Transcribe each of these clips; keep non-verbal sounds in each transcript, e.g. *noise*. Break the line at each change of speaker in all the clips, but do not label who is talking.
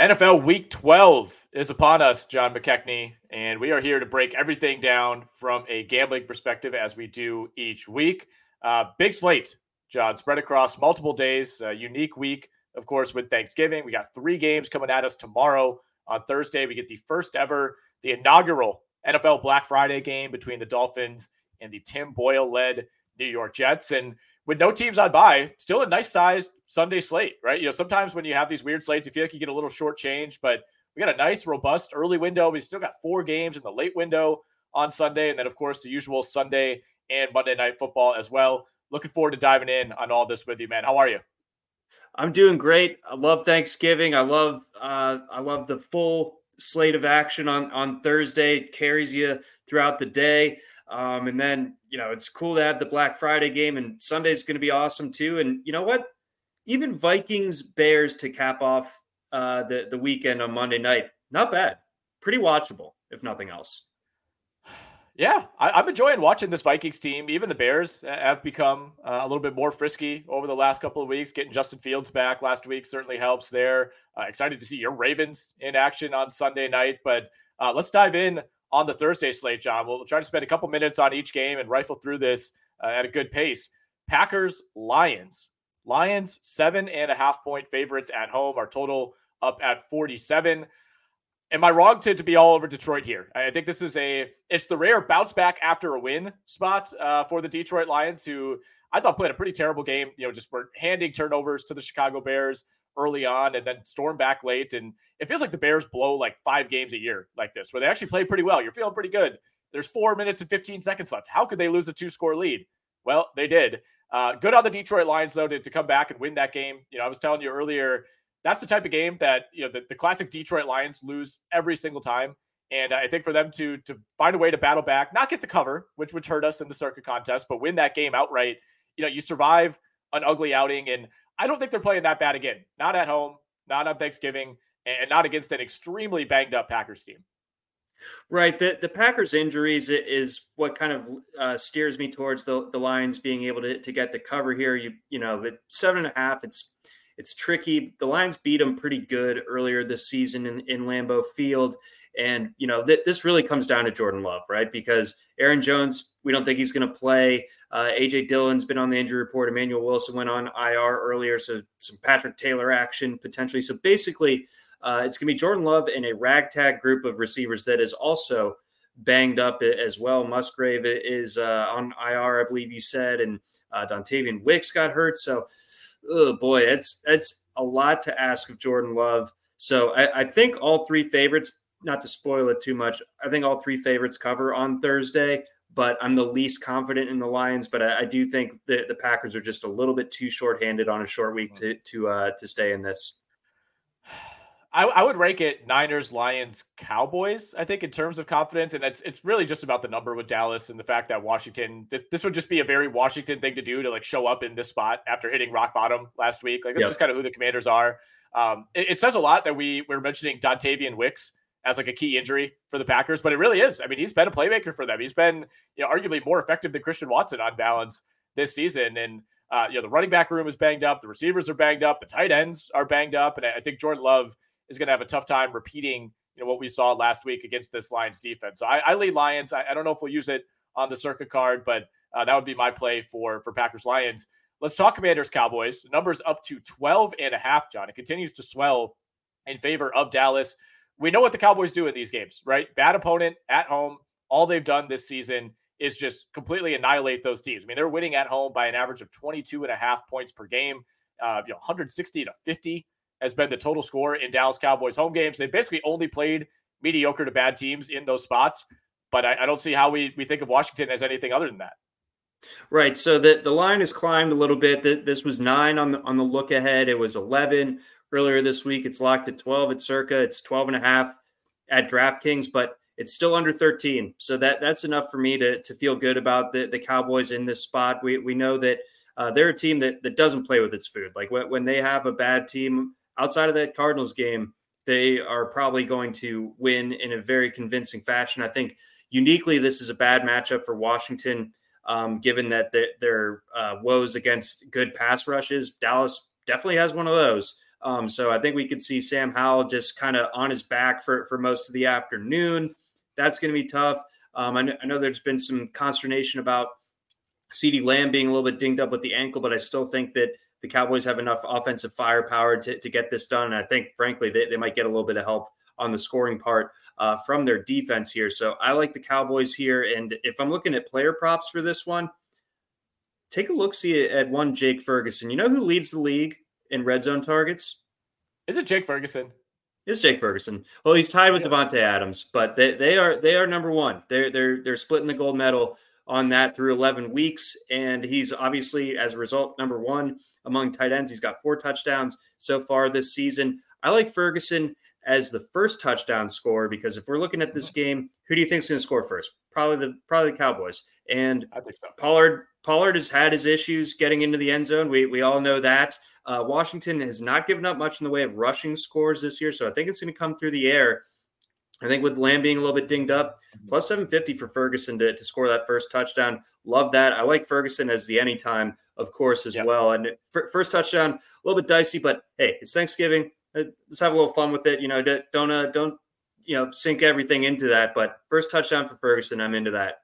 NFL Week 12 is upon us, John McKechnie, and we are here to break everything down from a gambling perspective as we do each week. Uh, big slate, John, spread across multiple days, unique week, of course, with Thanksgiving. We got three games coming at us tomorrow. On Thursday, we get the first ever, the inaugural NFL Black Friday game between the Dolphins and the Tim Boyle led New York Jets. And with no teams on by, still a nice sized Sunday slate, right? You know, sometimes when you have these weird slates, you feel like you get a little short change, but we got a nice, robust early window. We still got four games in the late window on Sunday. And then, of course, the usual Sunday and Monday night football as well. Looking forward to diving in on all this with you, man. How are you?
I'm doing great. I love Thanksgiving. I love uh, I love the full slate of action on on Thursday. It carries you throughout the day. Um, and then, you know, it's cool to have the Black Friday game, and Sunday's going to be awesome too. And you know what? Even Vikings Bears to cap off uh, the the weekend on Monday night, not bad, pretty watchable if nothing else. *sighs*
Yeah, I, am enjoying watching this Vikings team. Even the Bears have become uh, a little bit more frisky over the last couple of weeks. Getting Justin Fields back last week certainly helps there. Uh, excited to see your Ravens in action on Sunday night. But uh, let's dive in on the Thursday slate, John. We'll try to spend a couple minutes on each game and rifle through this uh, at a good pace. Packers, Lions. Lions, seven and a half point favorites at home. Our total up at 47. Am I wrong to, to be all over Detroit here? I think this is a it's the rare bounce back after a win spot uh, for the Detroit Lions, who I thought played a pretty terrible game. You know, just were handing turnovers to the Chicago Bears early on and then storm back late. And it feels like the Bears blow like five games a year like this, where they actually play pretty well. You're feeling pretty good. There's four minutes and 15 seconds left. How could they lose a two score lead? Well, they did. Uh, good on the Detroit Lions, though, to, to come back and win that game. You know, I was telling you earlier, that's the type of game that, you know, the, the classic Detroit Lions lose every single time. And I think for them to to find a way to battle back, not get the cover, which would hurt us in the Circa contest, but win that game outright, you know, you survive an ugly outing. And I don't think they're playing that bad again. Not at home, not on Thanksgiving, and not against an extremely banged up Packers team.
Right. The the Packers injuries is what kind of uh, steers me towards the the Lions being able to, to get the cover here. You you know, at seven and a half, it's it's tricky. The Lions beat them pretty good earlier this season in, in Lambeau Field. And, you know, th- this really comes down to Jordan Love, right? Because Aaron Jones, we don't think he's going to play. Uh, AJ Dillon's been on the injury report. Emanuel Wilson went on IR earlier. So some Patrick Taylor action potentially. So basically, uh, it's going to be Jordan Love and a ragtag group of receivers that is also banged up as well. Musgrave is uh, on IR, I believe you said, and uh, Dontayvion Wicks got hurt. So, oh boy, it's it's a lot to ask of Jordan Love. So I, I think all three favorites not to spoil it too much, I think all three favorites cover on Thursday, but I'm the least confident in the Lions. But I, I do think that the Packers are just a little bit too short-handed on a short week to to uh, to stay in this.
I, I, would rank it Niners, Lions, Cowboys. I think in terms of confidence, and it's it's really just about the number with Dallas and the fact that Washington. This, this would just be a very Washington thing to do to like show up in this spot after hitting rock bottom last week. Like that's yep. just kind of who the Commanders are. Um, it, it, says a lot that we we're mentioning Dontayvion Wicks as like a key injury for the Packers, but it really is. I mean, he's been a playmaker for them. He's been, you know, arguably more effective than Christian Watson on balance this season. And uh, you know, the running back room is banged up, the receivers are banged up, the tight ends are banged up, and I think Jordan Love is going to have a tough time repeating, you know, what we saw last week against this Lions defense. So I, I lead Lions. I, I, don't know if we'll use it on the Circa card, but uh, that would be my play for for Packers Lions. Let's talk Commanders Cowboys. The numbers up to 12 and a half, John. It continues to swell in favor of Dallas. We know what the Cowboys do in these games, right? Bad opponent at home. All they've done this season is just completely annihilate those teams. I mean, they're winning at home by an average of 22 and a half points per game. Uh, you know, 160 to 50 has been the total score in Dallas Cowboys home games. They basically only played mediocre to bad teams in those spots. But I, I don't see how we, we think of Washington as anything other than that.
Right. So the, the line has climbed a little bit. This was nine on the on the look ahead. It was 11 earlier this week. It's locked at 12 at Circa. It's 12 and a half at DraftKings, but it's still under 13. So that that's enough for me to, to feel good about the, the Cowboys in this spot. We, we know that uh, they're a team that, that doesn't play with its food. Like when, when they have a bad team outside of that Cardinals game, they are probably going to win in a very convincing fashion. I think uniquely, this is a bad matchup for Washington um, given that the, their uh, woes against good pass rushes. Dallas definitely has one of those. Um, so I think we could see Sam Howell just kind of on his back for, for most of the afternoon. That's going to be tough. Um, I, know, I know there's been some consternation about CeeDee Lamb being a little bit dinged up with the ankle, but I still think that the Cowboys have enough offensive firepower to, to get this done. And I think, frankly, they, they might get a little bit of help on the scoring part uh, from their defense here. So I like the Cowboys here. And if I'm looking at player props for this one, take a look see at one Jake Ferguson. You know who leads the league in red zone targets?
Is it Jake Ferguson?
It's Jake Ferguson. Well, he's tied with yeah. Davante Adams, but they, they are they are number one. They're they're they're splitting the gold medal on that through 11 weeks, and he's obviously as a result number one among tight ends. He's got four touchdowns so far this season. I like Ferguson as the first touchdown scorer because if we're looking at this mm-hmm. game, who do you think is going to score first? Probably the probably the Cowboys. And
I think so.
Pollard Pollard has had his issues getting into the end zone. We we all know that. Uh, Washington has not given up much in the way of rushing scores this year, so I think it's going to come through the air. I think with Lamb being a little bit dinged up, mm-hmm. plus 750 for Ferguson to, to score that first touchdown. Love that. I like Ferguson as the anytime, of course, as yep. well. And first touchdown, a little bit dicey, but hey, it's Thanksgiving. Uh, let's have a little fun with it. You know, don't uh, don't you know sink everything into that. But first touchdown for Ferguson, I'm into that.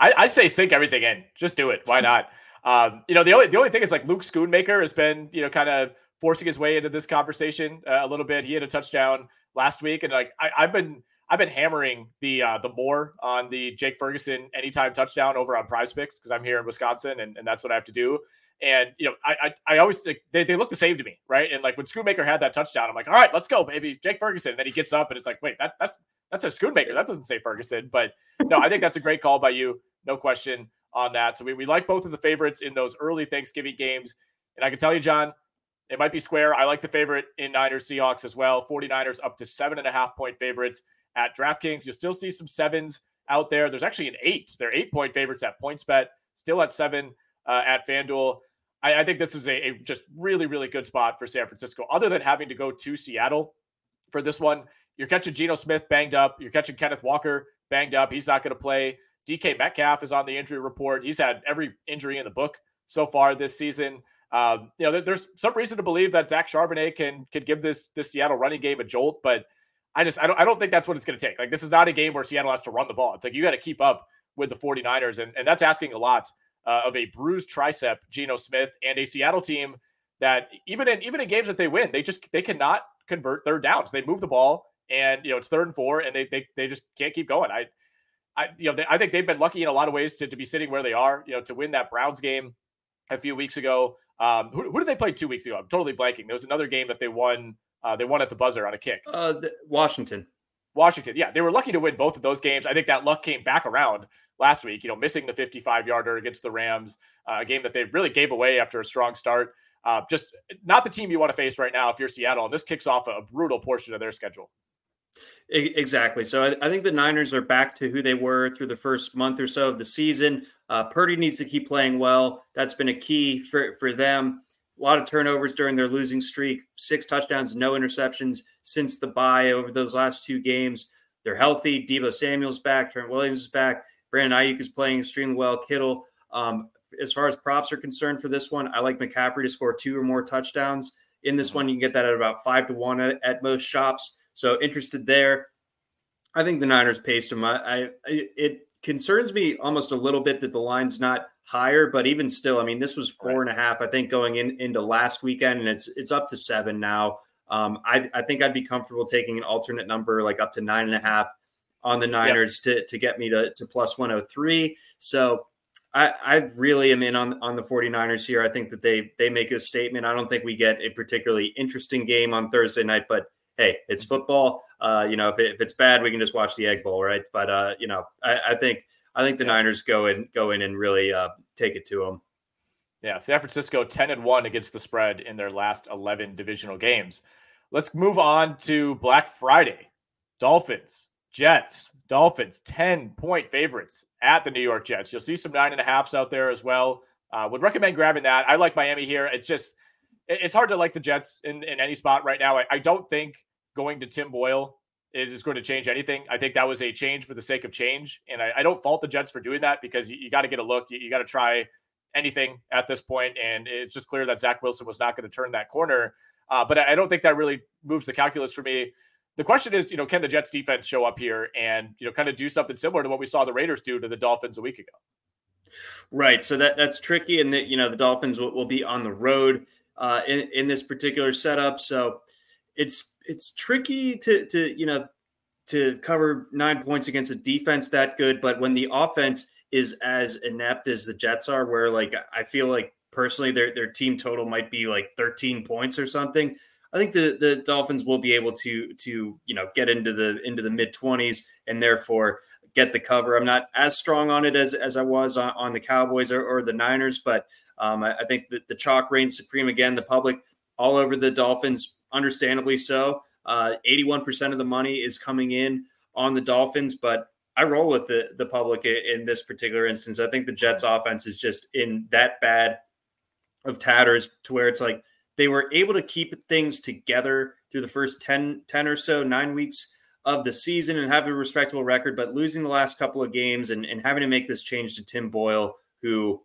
I, I say sink everything in. Just do it. Why not? *laughs* um, you know, the only the only thing is like Luke Schoonmaker has been you know kind of forcing his way into this conversation uh, a little bit. He had a touchdown last week, and like I, have been I've been hammering the uh, the more on the Jake Ferguson anytime touchdown over on Prize Picks because I'm here in Wisconsin and, and that's what I have to do. And you know, I I, I always they, they look the same to me, right? And like when Schoonmaker had that touchdown, I'm like, all right, let's go, baby, Jake Ferguson. And then he gets up and it's like, wait, that that's that's a Schoonmaker. That doesn't say Ferguson. But no, I think that's a great call by you, no question on that. So we, we like both of the favorites in those early Thanksgiving games. And I can tell you, John, it might be square. I like the favorite in Niners Seahawks as well. 49ers up to seven and a half point favorites at DraftKings. You'll still see some sevens out there. There's actually an eight. They're eight point favorites at PointsBet, still at seven uh, at FanDuel. I, I think this is a, a, just really, really good spot for San Francisco. Other than having to go to Seattle for this one, you're catching Geno Smith banged up. You're catching Kenneth Walker banged up. He's not going to play. DK Metcalf is on the injury report. He's had every injury in the book so far this season. Um, you know, there's some reason to believe that Zach Charbonnet can can give this this Seattle running game a jolt, but I just I don't I don't think that's what it's going to take. Like this is not a game where Seattle has to run the ball. It's like you got to keep up with the 49ers, and, and that's asking a lot uh, of a bruised tricep, Geno Smith, and a Seattle team that even in even in games that they win, they just they cannot convert third downs. They move the ball, and you know it's third and four, and they they they just can't keep going. I I you know they, I think they've been lucky in a lot of ways to, to be sitting where they are. You know to win that Browns game a few weeks ago. Um, who, who did they play two weeks ago? I'm totally blanking. There was another game that they won. Uh, they won at the buzzer on a kick.
Uh, the, Washington.
Washington. Yeah, they were lucky to win both of those games. I think that luck came back around last week, you know, missing the 55 yarder against the Rams, uh, a game that they really gave away after a strong start. Uh, just not the team you want to face right now if you're Seattle. And this kicks off a brutal portion of their schedule.
Exactly. So I, I, think the Niners are back to who they were through the first month or so of the season. Uh, Purdy needs to keep playing well. That's been a key for, for them. A lot of turnovers during their losing streak, six touchdowns, no interceptions since the bye over those last two games. They're healthy. Deebo Samuel's back. Trent Williams is back. Brandon Aiyuk is playing extremely well. Kittle. Um, as far as props are concerned for this one, I like McCaffrey to score two or more touchdowns. In this mm-hmm. one, you can get that at about five to one at, at most shops. So interested there. I think the Niners paced him. I, I, it concerns me almost a little bit that the line's not higher, but even still, I mean, this was four and a half. I think going in into last weekend, and it's it's up to seven now. Um, I, I think I'd be comfortable taking an alternate number like up to nine and a half on the Niners yep. to, to get me to, to plus 103. So I, I really am in on, on the 49ers here. I think that they they make a statement. I don't think we get a particularly interesting game on Thursday night, but hey, it's football. Uh, you know, if, it, if it's bad, we can just watch the Egg Bowl, right? But uh, you know, I, I think I think the yeah. Niners go in go in and really uh, take it to them.
Yeah, San Francisco 10 and 1 against the spread in their last 11 divisional games. Let's move on to Black Friday. Dolphins, Jets, Dolphins, 10 point favorites at the New York Jets. You'll see some nine and a halfs out there as well. Uh, would recommend grabbing that. I like Miami here. It's just, it's hard to like the Jets in, in any spot right now. I, I don't think going to Tim Boyle is, is going to change anything. I think that was a change for the sake of change. And I, I don't fault the Jets for doing that because you, you got to get a look. You, you got to try anything at this point, and it's just clear that Zach Wilson was not going to turn that corner. Uh, but I don't think that really moves the calculus for me. The question is, you know, can the Jets defense show up here and you know kind of do something similar to what we saw the Raiders do to the Dolphins a week ago?
Right. So that that's tricky, and that you know the Dolphins will, will be on the road uh, in in this particular setup. So it's it's tricky to to you know to cover nine points against a defense that good, but when the offense is as inept as the Jets are, where like I feel like personally their their team total might be like 13 points or something. I think the the Dolphins will be able to to you know get into the into the mid 20s and therefore get the cover. I'm not as strong on it as as I was on, on the Cowboys or, or, the Niners, but um, I, I, think that the chalk reigns supreme again. The public all over the Dolphins, understandably so. Uh, 81% of the money is coming in on the Dolphins, but I roll with the the public in this particular instance. I think the Jets offense is just in that bad of tatters to where it's like they were able to keep things together through the first 10, 10 or so, nine weeks of the season and have a respectable record, but losing the last couple of games and, and having to make this change to Tim Boyle, who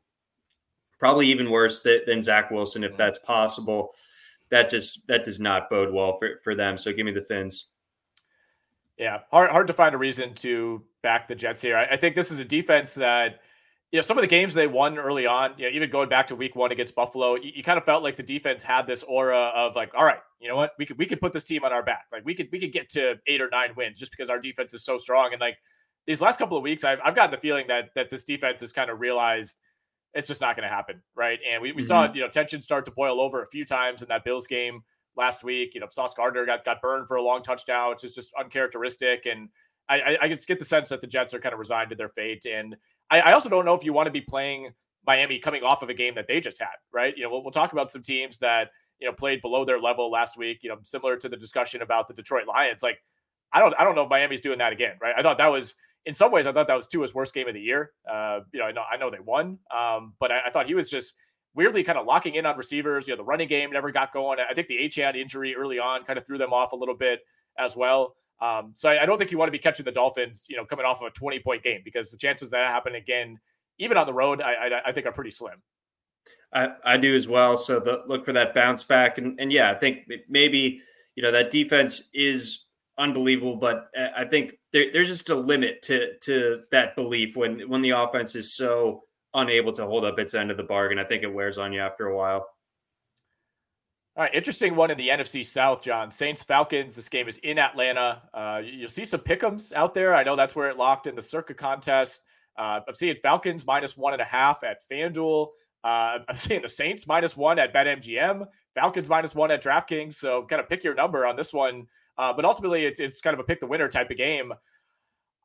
probably even worse than, than Zach Wilson, if that's possible. That just that does not bode well for, for them. So give me the Fins.
Yeah, hard hard to find a reason to back the Jets here. I, I, think this is a defense that, you know, some of the games they won early on, you know, even going back to week one against Buffalo, you, you, kind of felt like the defense had this aura of like, all right, you know what, we could we could put this team on our back. Like we could we could get to eight or nine wins just because our defense is so strong. And like these last couple of weeks, I've I've gotten the feeling that that this defense has kind of realized it's just not going to happen, right? And we, we mm-hmm. saw you know tension start to boil over a few times in that Bills game last week. You know, Sauce Gardner got got burned for a long touchdown, which is just uncharacteristic. And I, I, I get the sense that the Jets are kind of resigned to their fate. And I, I, also don't know if you want to be playing Miami coming off of a game that they just had, right? You know, we'll, we'll talk about some teams that you know played below their level last week. You know, similar to the discussion about the Detroit Lions. Like, I don't I don't know if Miami's doing that again, right? I thought that was in some ways I thought that was Tua's worst game of the year. Uh, you know, I know I know they won, um, but I, I thought he was just weirdly kind of locking in on receivers. You know, the running game never got going. I think the Achane injury early on kind of threw them off a little bit as well. Um, so I, I, don't think you want to be catching the Dolphins, you know, coming off of a 20 point game because the chances that happen again, even on the road, I, I, I think are pretty slim.
I, I do as well. So the, look for that bounce back. And, and yeah, I think maybe, you know, that defense is unbelievable, but uh, I think there, there's just a limit to, to that belief when, when the offense is so unable to hold up its end of the bargain. I think it wears on you after a while.
All right, interesting one in the NFC South, John. Saints Falcons. This game is in Atlanta. Uh, you'll see some pickums out there. I know that's where it locked in the Circa contest. Uh, I'm seeing Falcons minus one and a half at FanDuel. Uh, I'm seeing the Saints minus one at BetMGM, Falcons minus one at DraftKings. So kind of pick your number on this one. Uh, but ultimately, it's, it's kind of a pick the winner type of game.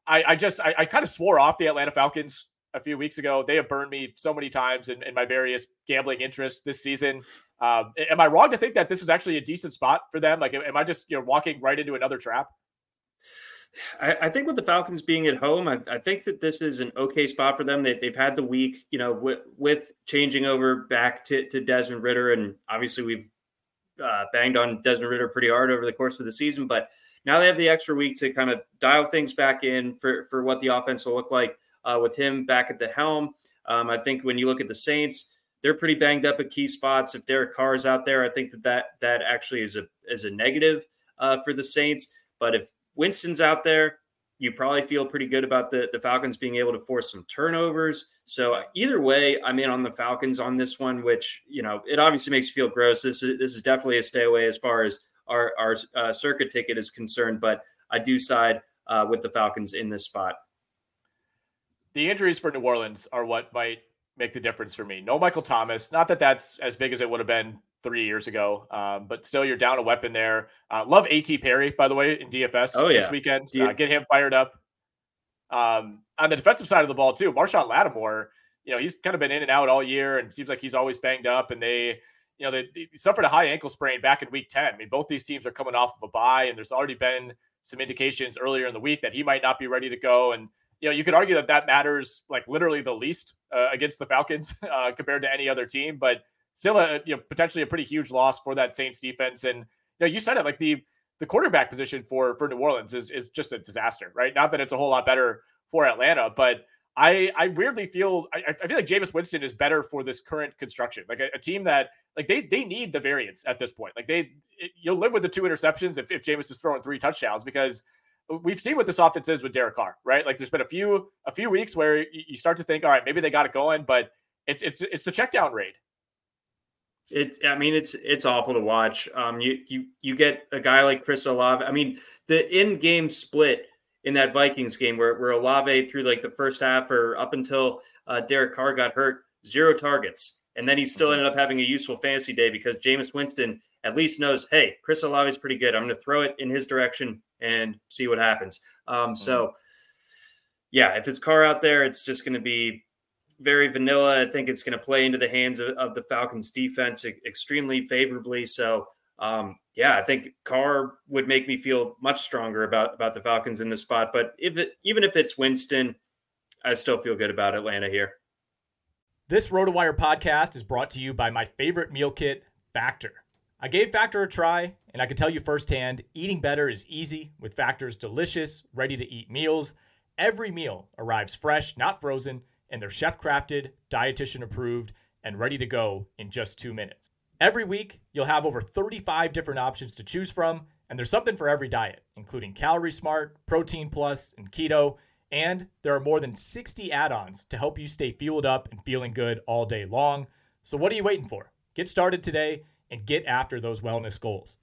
I, I just I, I kind of swore off the Atlanta Falcons a few weeks ago. They have burned me so many times in, in my various gambling interests this season. Um, am I wrong to think that this is actually a decent spot for them? Like, am I just you know walking right into another trap?
I, I think with the Falcons being at home, I, I, think that this is an okay spot for them. They, have had the week, you know, with, with changing over back to, to Desmond Ridder, and obviously we've uh, banged on Desmond Ridder pretty hard over the course of the season, but now they have the extra week to kind of dial things back in for for what the offense will look like uh, with him back at the helm. Um, I think when you look at the Saints, they're pretty banged up at key spots. If Derek Carr is out there, I think that that, that actually is a is a negative uh, for the Saints. But if Winston's out there, you probably feel pretty good about the, the Falcons being able to force some turnovers. So either way, I'm in on the Falcons on this one, which you know it obviously makes you feel gross. This is this is definitely a stay away as far as our our uh, Circa ticket is concerned. But I do side uh, with the Falcons in this spot.
The injuries for New Orleans are what might make the difference for me. No Michael Thomas. Not that that's as big as it would have been three years ago, um, but still, you're down a weapon there. Uh, love A.T. Perry, by the way, in DFS
oh, yeah.
this weekend. You- uh, get him fired up. Um, on the defensive side of the ball, too, Marshon Lattimore, you know, he's kind of been in and out all year and seems like he's always banged up. And they, you know, they, they suffered a high ankle sprain back in week 10. I mean, both these teams are coming off of a bye, and there's already been some indications earlier in the week that he might not be ready to go. And you know, you could argue that that matters like literally the least uh, against the Falcons *laughs* uh, compared to any other team, but still a you know potentially a pretty huge loss for that Saints defense. And you know, you said it like the the quarterback position for for New Orleans is is just a disaster, right? Not that it's a whole lot better for Atlanta, but I I weirdly feel I, I feel like Jameis Winston is better for this current construction, like a, a, team that like they they need the variance at this point. Like they it, you'll live with the two interceptions if if Jameis is throwing three touchdowns because we've seen what this offense is with Derek Carr, right? Like there's been a few a few weeks where you start to think, all right, maybe they got it going, but it's it's it's the check down raid.
It, I mean, it's it's awful to watch. Um, you you you get a guy like Chris Olave. I mean, the in game split in that Vikings game where where Olave through like the first half or up until uh, Derek Carr got hurt, zero targets, and then he still mm-hmm. ended up having a useful fantasy day because Jameis Winston at least knows, hey, Chris Olave is pretty good. I'm going to throw it in his direction and see what happens. Um, mm-hmm. So, yeah, if it's Carr out there, it's just going to be very vanilla. I think it's going to play into the hands of, of the Falcons defense extremely favorably. So, um, yeah, I think Carr would make me feel much stronger about about the Falcons in this spot. But if it even if it's Winston, I still feel good about Atlanta here.
This RotoWire podcast is brought to you by my favorite meal kit, Factor. I gave Factor a try, and I can tell you firsthand eating better is easy with Factor's delicious, ready to eat meals. Every meal arrives fresh, not frozen, and they're chef crafted, dietitian approved, and ready to go in just two minutes. Every week, you'll have over 35 different options to choose from, and there's something for every diet, including Calorie Smart, Protein Plus, and Keto. And there are more than 60 add ons to help you stay fueled up and feeling good all day long. So, what are you waiting for? Get started today and get after those wellness goals.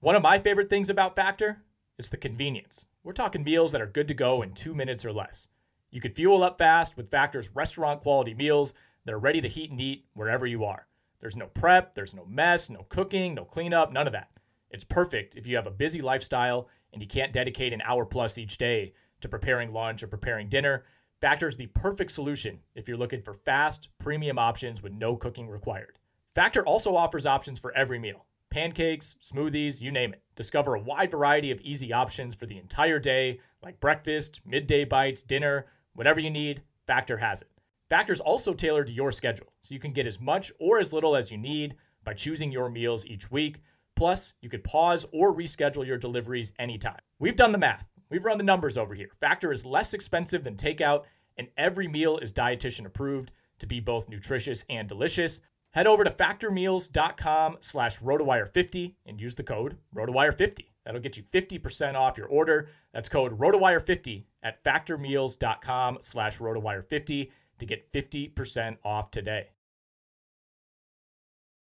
One of my favorite things about Factor is the convenience. We're talking meals that are good to go in two minutes or less. You can fuel up fast with Factor's restaurant quality meals that are ready to heat and eat wherever you are. There's no prep, there's no mess, no cooking, no cleanup, none of that. It's perfect if you have a busy lifestyle and you can't dedicate an hour plus each day to preparing lunch or preparing dinner. Factor is the perfect solution if you're looking for fast, premium options with no cooking required. Factor also offers options for every meal pancakes, smoothies, you name it. Discover a wide variety of easy options for the entire day, like breakfast, midday bites, dinner, whatever you need, Factor has it. Factor is also tailored to your schedule, so you can get as much or as little as you need by choosing your meals each week. Plus, you could pause or reschedule your deliveries anytime. We've done the math. We've run the numbers over here. Factor is less expensive than takeout, and every meal is dietitian approved to be both nutritious and delicious. Head over to factormeals.com slash rotowire50 and use the code rotowire50. That'll get you 50% off your order. That's code rotowire50 at factormeals.com slash rotowire50 to get 50% off today.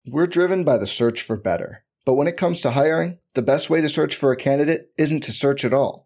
We're driven by the search for better. But when it comes to hiring, the best way to search for a candidate isn't to search at all.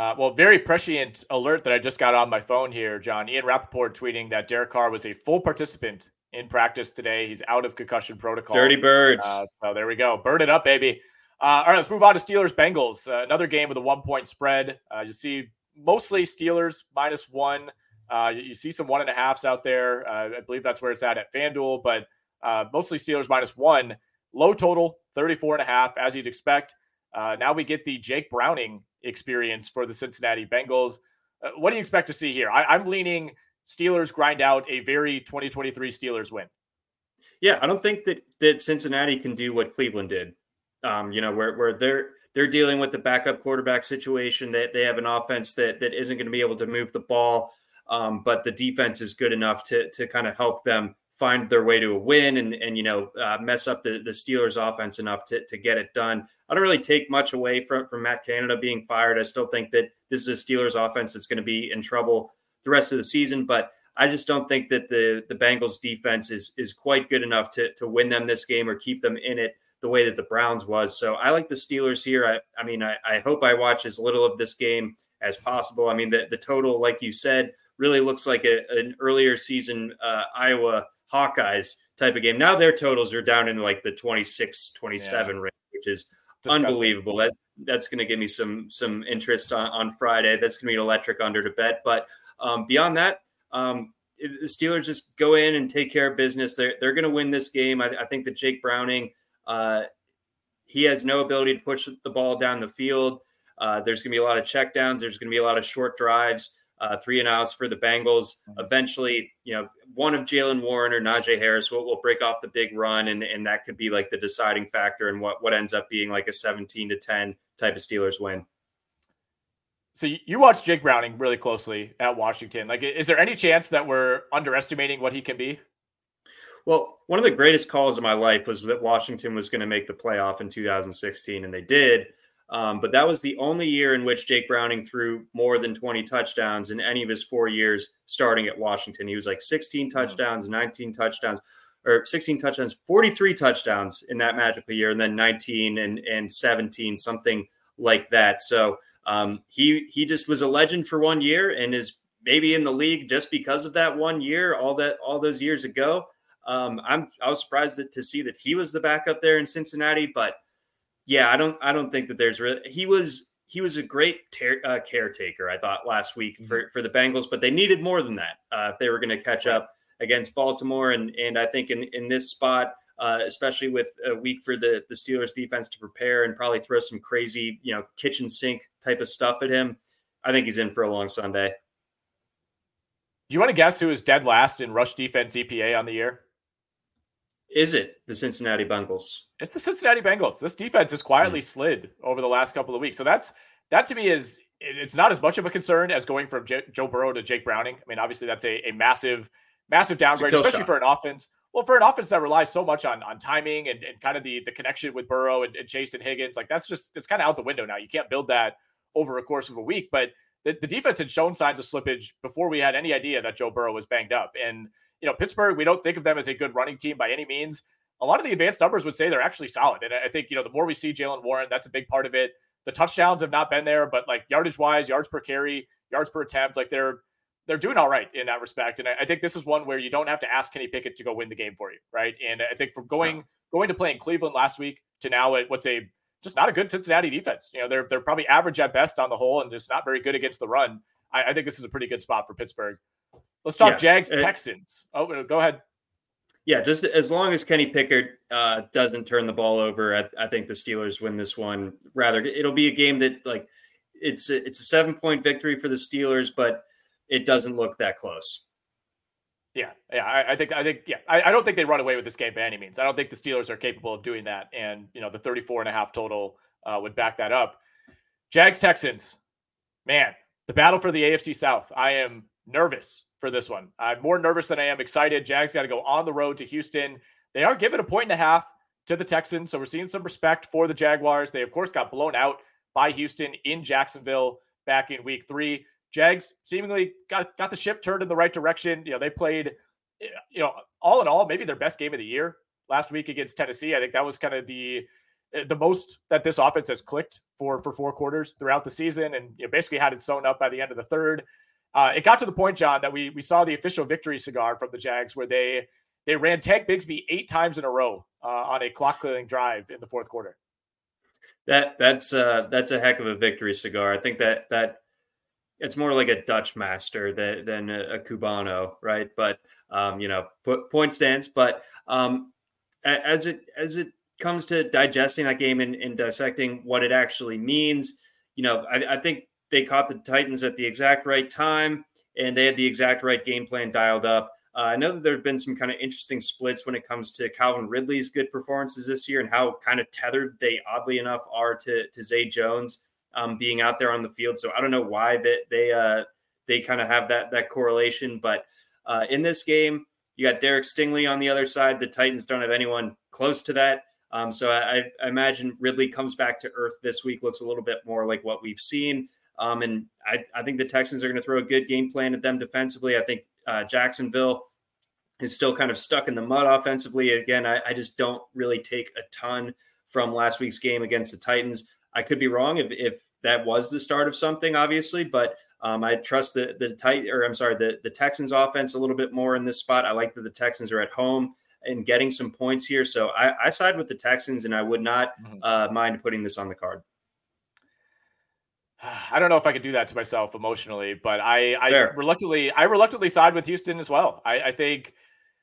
Uh, well, very prescient alert that I just got on my phone here, John. Ian Rapoport tweeting that Derek Carr was a full participant in practice today. He's out of concussion protocol.
Dirty birds.
Uh, so there we go. Bird it up, baby. Uh, all right, let's move on to Steelers Bengals. Uh, another game with a one point spread. Uh, you see mostly Steelers minus one. Uh, you, you, see some one and a halfs out there. Uh, I believe that's where it's at at FanDuel, but uh, mostly Steelers minus one. Low total, 34 and a half, as you'd expect. now we get the Jake Browning experience for the Cincinnati Bengals. what do you expect to see here? I, I'm leaning Steelers grind out a very 2023 Steelers win.
Yeah, I don't think that that Cincinnati can do what Cleveland did. Um, you know, where where they're they're dealing with the backup quarterback situation. That they, they have an offense that that isn't going to be able to move the ball, um, but the defense is good enough to to kind of help them find their way to a win and and you know uh, mess up the, the Steelers offense enough to, to get it done. I don't really take much away from from Matt Canada being fired. I still think that this is a Steelers offense that's going to be in trouble the rest of the season, but I just don't think that the the Bengals defense is is quite good enough to to win them this game or keep them in it the way that the Browns was. So I like the Steelers here. I, I mean, I, I hope I watch as little of this game as possible. I mean, the, the total, like you said, really looks like a, an earlier season uh, Iowa Hawkeyes type of game. Now their totals are down in like the 26, 27 yeah. range, which is Disgusting. unbelievable. That that's going to give me some some interest on, on Friday. That's going to be an electric under to bet. But um, beyond that, um, the Steelers just go in and take care of business. They're they're going to win this game. I, I think that Jake Browning uh, he has no ability to push the ball down the field. Uh, there's going to be a lot of checkdowns. There's going to be a lot of short drives, uh, three and outs for the Bengals. Mm-hmm. Eventually, you know, one of Jaylen Warren or Najee Harris will, will break off the big run, and, and that could be like the deciding factor in what, what ends up being like a 17 to 10 type of Steelers win.
So you watch Jake Browning really closely at Washington. Like, is there any chance that we're underestimating what he can be?
Well, one of the greatest calls of my life was that Washington was going to make the playoff in 2016, and they did. Um, but that was the only year in which Jake Browning threw more than 20 touchdowns in any of his four years starting at Washington. He was like 16 hmm. touchdowns, 19 touchdowns, or 16 touchdowns, 43 touchdowns in that magical year, and then 19 and, and 17, something like that. So um, he he just was a legend for one year and is maybe in the league just because of that one year, all that all those years ago. Um, I'm I was surprised that, to see that he was the backup there in Cincinnati, but yeah, I don't I don't think that there's really he was he was a great ter- uh, caretaker. I thought last week mm-hmm. for for the Bengals, but they needed more than that uh, if they were going to catch up against Baltimore. And and I think in in this spot. Uh, especially with a week for the the Steelers defense to prepare and probably throw some crazy, you know, kitchen sink type of stuff at him. I think he's in for a long Sunday. Do
you want to guess who is dead last in rush defense EPA on the year?
Is it the Cincinnati Bengals?
It's the Cincinnati Bengals. This defense has quietly mm. slid over the last couple of weeks. So that's that to me is it's not as much of a concern as going from J- Joe Burrow to Jake Browning. I mean, obviously that's a, a massive, massive downgrade, especially shot. for an offense. Well, for an offense that relies so much on on timing and, and kind of the the connection with Burrow and, and Chase and Higgins, like that's just it's kind of out the window now. You can't build that over a course of a week. But the, the defense had shown signs of slippage before we had any idea that Joe Burrow was banged up. And you know, Pittsburgh, we don't think of them as a good running team by any means. A lot of the advanced numbers would say they're actually solid. And I think, you know, the more we see Jaylen Warren, that's a big part of it. The touchdowns have not been there, but like yardage wise, yards per carry, yards per attempt, like they're they're doing all right in that respect. And I, think this is one where you don't have to ask Kenny Pickett to go win the game for you, right? And I think from going going to playing Cleveland last week to now at what's a just not a good Cincinnati defense. You know, they're they're probably average at best on the whole and just not very good against the run. I, I think this is a pretty good spot for Pittsburgh. Let's talk yeah. Jags Texans. Oh, go ahead.
Yeah, just as long as Kenny Pickett uh, doesn't turn the ball over, I, I, think the Steelers win this one. Rather, it'll be a game that like it's a, it's a seven point victory for the Steelers, but it doesn't look that close.
Yeah, yeah, I, I think I think yeah, I, I, don't think they run away with this game by any means. I don't think the Steelers are capable of doing that, and you know the 34 and a half total uh, would back that up. Jags Texans, man, the battle for the AFC South. I am nervous for this one. I'm more nervous than I am excited. Jags got to go on the road to Houston. They are given a point and a half to the Texans, so we're seeing some respect for the Jaguars. They of course got blown out by Houston in Jacksonville back in week three. Jags seemingly got got the ship turned in the right direction. You know, they played, eh, you know, all in all, maybe their best game of the year last week against Tennessee. I think that was kind of the eh, the most that this offense has clicked for for four quarters throughout the season, and you know, basically had it sewn up by the end of the third. Uh, it got to the point, John, that we we saw the official victory cigar from the Jags, where they they ran Tank Bigsby eight times in a row uh, on a clock killing drive in the fourth quarter.
That that's uh, that's a heck of a victory cigar. I think that that it's more like a Dutch master than than a, Cubano, right? But um, you know, point stands. But um, as it as it comes to digesting that game and, and dissecting what it actually means, you know, I, I think they caught the Titans at the exact right time, and they had the exact right game plan dialed up. Uh, I know that there have been some kind of interesting splits when it comes to Calvin Ridley's good performances this year and how kind of tethered they, oddly enough, are to, to Zay Jones um, being out there on the field. So I don't know why that they uh, they kind of have that that correlation, but uh, in this game, you got Derek Stingley on the other side. The Titans don't have anyone close to that. Um, so I, I, imagine Ridley comes back to earth this week, looks a little bit more like what we've seen. Um, and I, I, think the Texans are going to throw a good game plan at them defensively. I think uh, Jacksonville is still kind of stuck in the mud offensively. Again, I, I, just don't really take a ton from last week's game against the Titans. I could be wrong if, if that was the start of something, obviously, but um, I trust the the tight or I'm sorry, the the Texans offense a little bit more in this spot. I like that the Texans are at home and getting some points here, so I, I side with the Texans, and I would not mm-hmm. uh, mind putting this on the card. *sighs*
I don't know if I could do that to myself emotionally, but I, I reluctantly, I reluctantly side with Houston as well. I, I, think,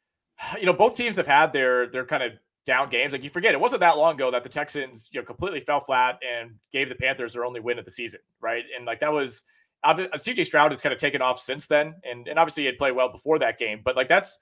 *sighs* you know, both teams have had their their kind of down games. Like you forget, it wasn't that long ago that the Texans, you know, completely fell flat and gave the Panthers their only win of the season, right? And like that was, uh, CJ Stroud has kind of taken off since then, and and obviously he had played well before that game, but like that's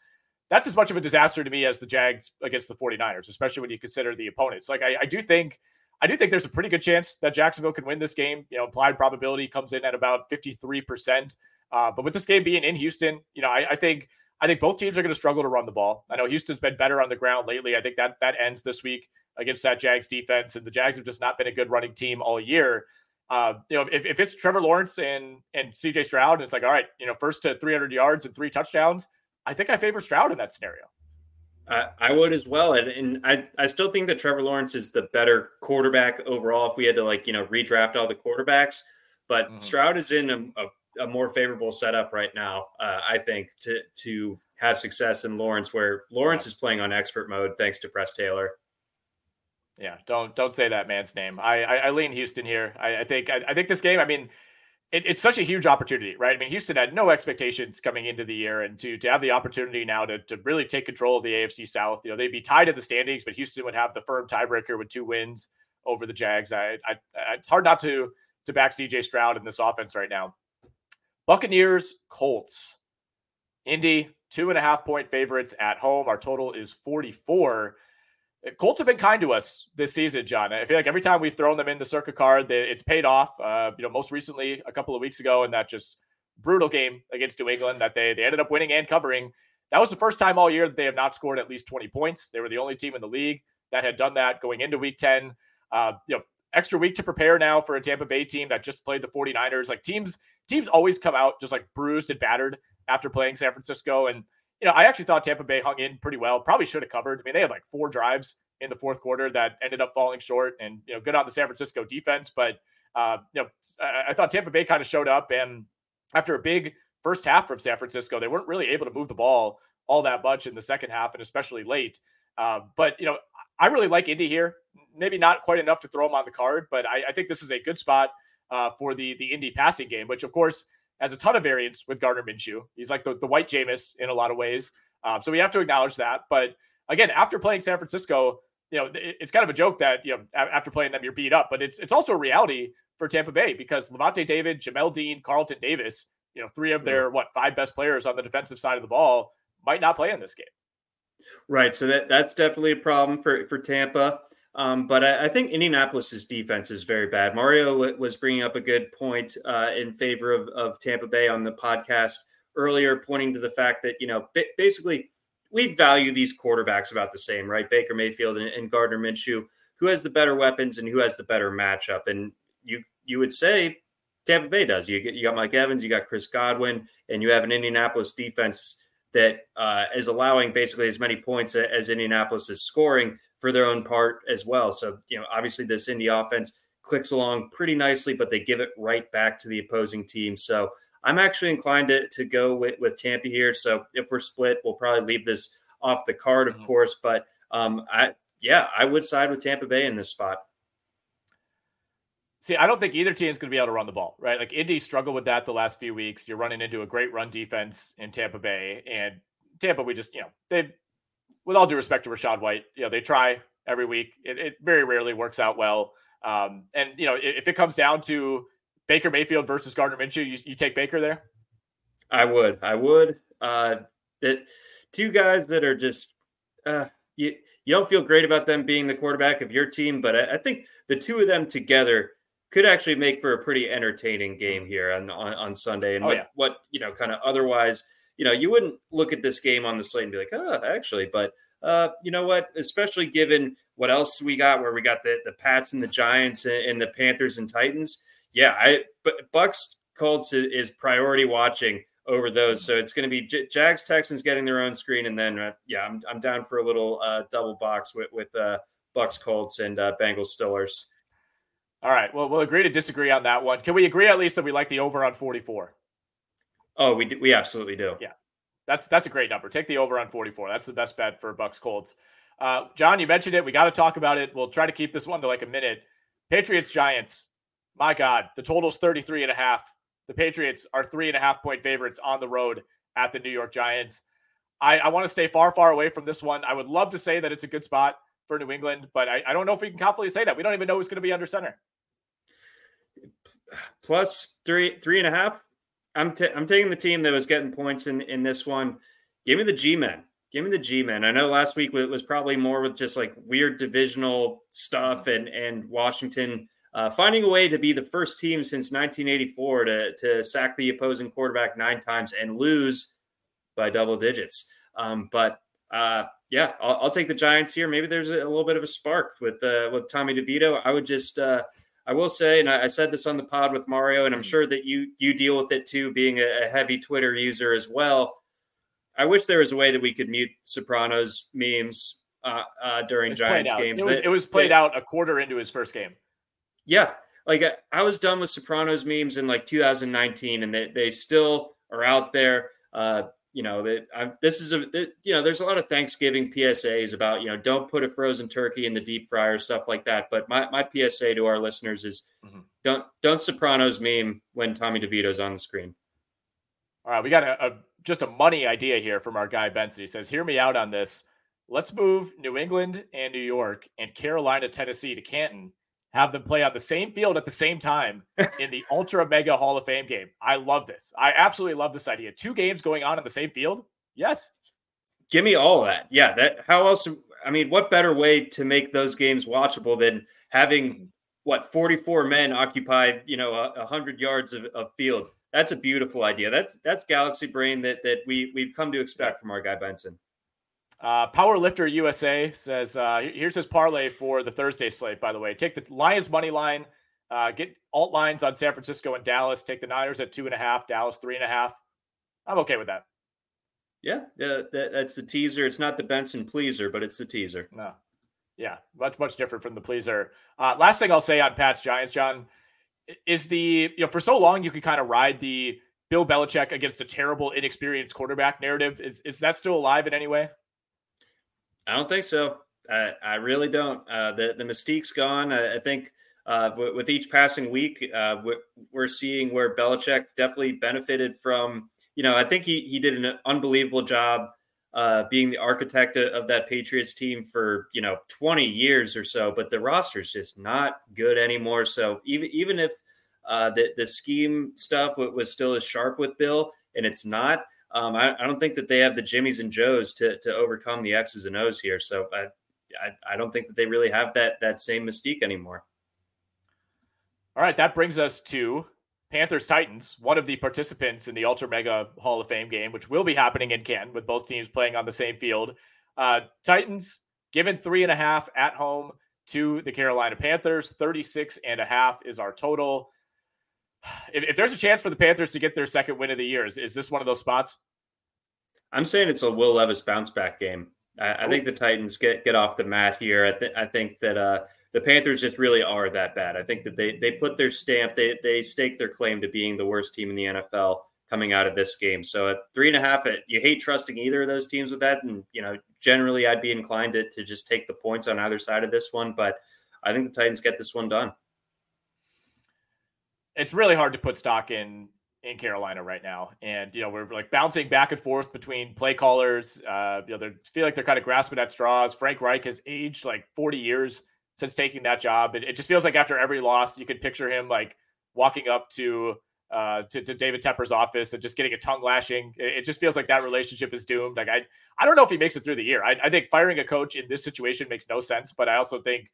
that's as much of a disaster to me as the Jags against the 49ers, especially when you consider the opponents. Like I, I do think I do think there's a pretty good chance that Jacksonville can win this game. You know, implied probability comes in at about 53%. Uh, but with this game being in Houston, you know, I, I think I think both teams are going to struggle to run the ball. I know Houston's been better on the ground lately. I think that that ends this week against that Jags defense, and the Jags have just not been a good running team all year. Uh, you know, if, if it's Trevor Lawrence and and CJ Stroud, and it's like, all right, you know, first to 300 yards and three touchdowns, I think I favor Stroud in that scenario.
I, I would as well, and, and I, I still think that Trevor Lawrence is the better quarterback overall. If we had to like you know redraft all the quarterbacks, but mm-hmm. Stroud is in a, a, a, more favorable setup right now. Uh, I think to to have success in Lawrence, where Lawrence is playing on expert mode thanks to Press Taylor.
Yeah, don't don't say that man's name. I I, I lean Houston here. I, I think I, I think this game. I mean, it, it's such a huge opportunity, right? I mean, Houston had no expectations coming into the year, and to to have the opportunity now to to really take control of the AFC South, you know, they'd be tied in the standings, but Houston would have the firm tiebreaker with two wins over the Jags. I, I, it's hard not to to back CJ Stroud in this offense right now. Buccaneers, Colts, Indy, two and a half point favorites at home. Our total is 44. Colts have been kind to us this season, John. I feel like every time we've thrown them in the Circa card, they, it's paid off. Uh, you know, most recently a couple of weeks ago in that just brutal game against New England that they they ended up winning and covering. That was the first time all year that they have not scored at least 20 points. They were the only team in the league that had done that going into week 10. Uh, you know, extra week to prepare now for a Tampa Bay team that just played the 49ers. Like teams, teams always come out just like bruised and battered after playing San Francisco. And you know, I actually thought Tampa Bay hung in pretty well. Probably should have covered. I mean, they had like four drives in the fourth quarter that ended up falling short, and you know, good on the San Francisco defense. But uh, you know, I, I thought Tampa Bay kind of showed up, and after a big first half from San Francisco, they weren't really able to move the ball all that much in the second half, and especially late. Uh, but you know, I really like Indy here. Maybe not quite enough to throw them on the card, but I, I think this is a good spot uh, for the the Indy passing game, which of course has a ton of variance with Gardner Minshew. He's like the, the white Jameis in a lot of ways. Um, so we have to acknowledge that. But again, after playing San Francisco, you know, it's kind of a joke that, you know, after playing them, you're beat up, but it's, it's also a reality for Tampa Bay because Lavonte David, Jamel Dean, Carlton Davis, you know, three of their, what, five best players on the defensive side of the ball might not play in this game.
Right. So that, that's definitely a problem for, for Tampa. Um, but I, I, think Indianapolis's defense is very bad. Mario w- was bringing up a good point uh, in favor of, of Tampa Bay on the podcast earlier, pointing to the fact that, you know, basically we value these quarterbacks about the same, right? Baker Mayfield and, and Gardner Minshew, who has the better weapons and who has the better matchup. And you you would say Tampa Bay does. You you got Mike Evans, you got Chris Godwin, and you have an Indianapolis defense that uh, is allowing basically as many points as Indianapolis is scoring for their own part as well. So you know, obviously this Indy offense clicks along pretty nicely, but they give it right back to the opposing team. So I'm actually inclined to, to go with, with Tampa here. So if we're split, we'll probably leave this off the card, of mm-hmm. course. But um, I yeah, I would side with Tampa Bay in this spot.
See, I don't think either team is going to be able to run the ball, right? Like Indy struggled with that the last few weeks. You're running into a great run defense in Tampa Bay, and Tampa, we just, you know, they, with all due respect to Rachaad White, you know, they try every week. It, it very rarely works out well. Um, and you know, if it comes down to Baker Mayfield versus Gardner Minshew, you, you take Baker there.
I would, I would. Uh, that two guys that are just, uh, you you don't feel great about them being the quarterback of your team, but I, I think the two of them together could actually make for a pretty entertaining game here on on, on Sunday. And oh, what, yeah. what you know, kind of otherwise, you know, you wouldn't look at this game on the slate and be like, oh, actually, but uh, you know what? Especially given what else we got, where we got the the Pats and the Giants and the Panthers and Titans. Yeah, I but Bucks Colts is priority watching over those. So it's going to be J- Jags Texans getting their own screen, and then uh, yeah, I'm I'm down for a little uh, double box with with uh, Bucks Colts and uh, Bengals Steelers.
All right. Well, we'll agree to disagree on that one. Can we agree at least that we like the over on 44?
Oh, we we absolutely do.
Yeah, that's that's a great number. Take the over on 44. That's the best bet for Bucks Colts. Uh, John, you mentioned it. We got to talk about it. We'll try to keep this one to like a minute. Patriots Giants. My God, the total's 33 and a half. The Patriots are three and a half point favorites on the road at the New York Giants. I, I want to stay far, far away from this one. I would love to say that it's a good spot for New England, but I, I don't know if we can confidently say that. We don't even know who's going to be under center
plus three three and a half. I'm t- I'm taking the team that was getting points in in this one. Give me the G men. Give me the G men. I know last week it was probably more with just like weird divisional stuff and and Washington uh, finding a way to be the first team since 1984 to to sack the opposing quarterback nine times and lose by double digits. Um, but uh, yeah, I'll, I'll, take the Giants here. Maybe there's a, a little bit of a spark with uh, with Tommy DeVito. I would just uh, I will say, and I, said this on the pod with Mario, and I'm mm-hmm. sure that you you deal with it too, being a, a heavy Twitter user as well. I wish there was a way that we could mute Sopranos memes uh, uh, during Giants games.
It was, it was played out a quarter into his first game.
Yeah, like I was done with Sopranos memes in like 2019, and they they still are out there. Uh, you know that this is a you know there's a lot of Thanksgiving PSAs about you know don't put a frozen turkey in the deep fryer stuff like that. But my, my PSA to our listeners is mm-hmm. don't don't Sopranos meme when Tommy DeVito's on the screen.
All right, we got a, a just a money idea here from our guy Benson. He says, "Hear me out on this. Let's move New England and New York and Carolina, Tennessee to Canton have them play on the same field at the same time in the *laughs* Ultra Mega Hall of Fame game. I love this. I absolutely love this idea. Two games going on in the same field. Yes.
Give me all that. Yeah. That how else I mean, what better way to make those games watchable than having what 44 men occupy, you know, a, a hundred yards of, of field. That's a beautiful idea. That's that's galaxy brain that that we we've come to expect from our guy Benson.
Uh, Power Lifter USA says, uh, here's his parlay for the Thursday slate, by the way. Take the Lions money line, uh, get alt lines on San Francisco and Dallas. Take the Niners at two and a half, Dallas three and a half. I'm okay with that.
Yeah, that, that's the teaser. It's not the Benson pleaser, but it's the teaser.
No. Yeah, much, much different from the pleaser. Uh, last thing I'll say on Pat's Giants, John, is the, you know, for so long you could kind of ride the Bill Belichick against a terrible, inexperienced quarterback narrative. Is, is that still alive in any way?
I don't think so. I, I really don't. Uh, the the mystique's gone. I, I think uh, w- with each passing week, uh, we're seeing where Belichick definitely benefited from. You know, I think he he did an unbelievable job uh, being the architect of that Patriots team for you know 20 years or so. But the roster's just not good anymore. So even even if uh, the the scheme stuff was still as sharp with Bill, and it's not um, I, I, don't think that they have the Jimmys and Joes to to overcome the X's and O's here. So I, I, I don't think that they really have that that same mystique anymore.
All right, that brings us to Panthers Titans, one of the participants in the Ultra Mega Hall of Fame game, which will be happening in Canton with both teams playing on the same field. Uh, Titans given three and a half at home. to the Carolina Panthers. 36 and a half is our total. If, if there's a chance for the Panthers to get their second win of the year, is, is this one of those spots?
I'm saying it's a Will Levis bounce back game. I, I think the Titans get get off the mat here. I, th- I think that uh, the Panthers just really are that bad. I think that they they put their stamp, they they stake their claim to being the worst team in the NFL coming out of this game. So at three and a half, it, you hate trusting either of those teams with that. And, you know, generally I'd be inclined to, to just take the points on either side of this one. But I think the Titans get this one done.
It's really hard to put stock in in Carolina right now. And, you know, we're like bouncing back and forth between play callers. Uh, you know, they feel like they're kind of grasping at straws. Frank Reich has aged like 40 years since taking that job. It, it just feels like after every loss, you could picture him like walking up to uh, to, to, David Tepper's office and just getting a tongue lashing. It, it, just feels like that relationship is doomed. Like I, I don't know if he makes it through the year. I, I, think firing a coach in this situation makes no sense. But I also think,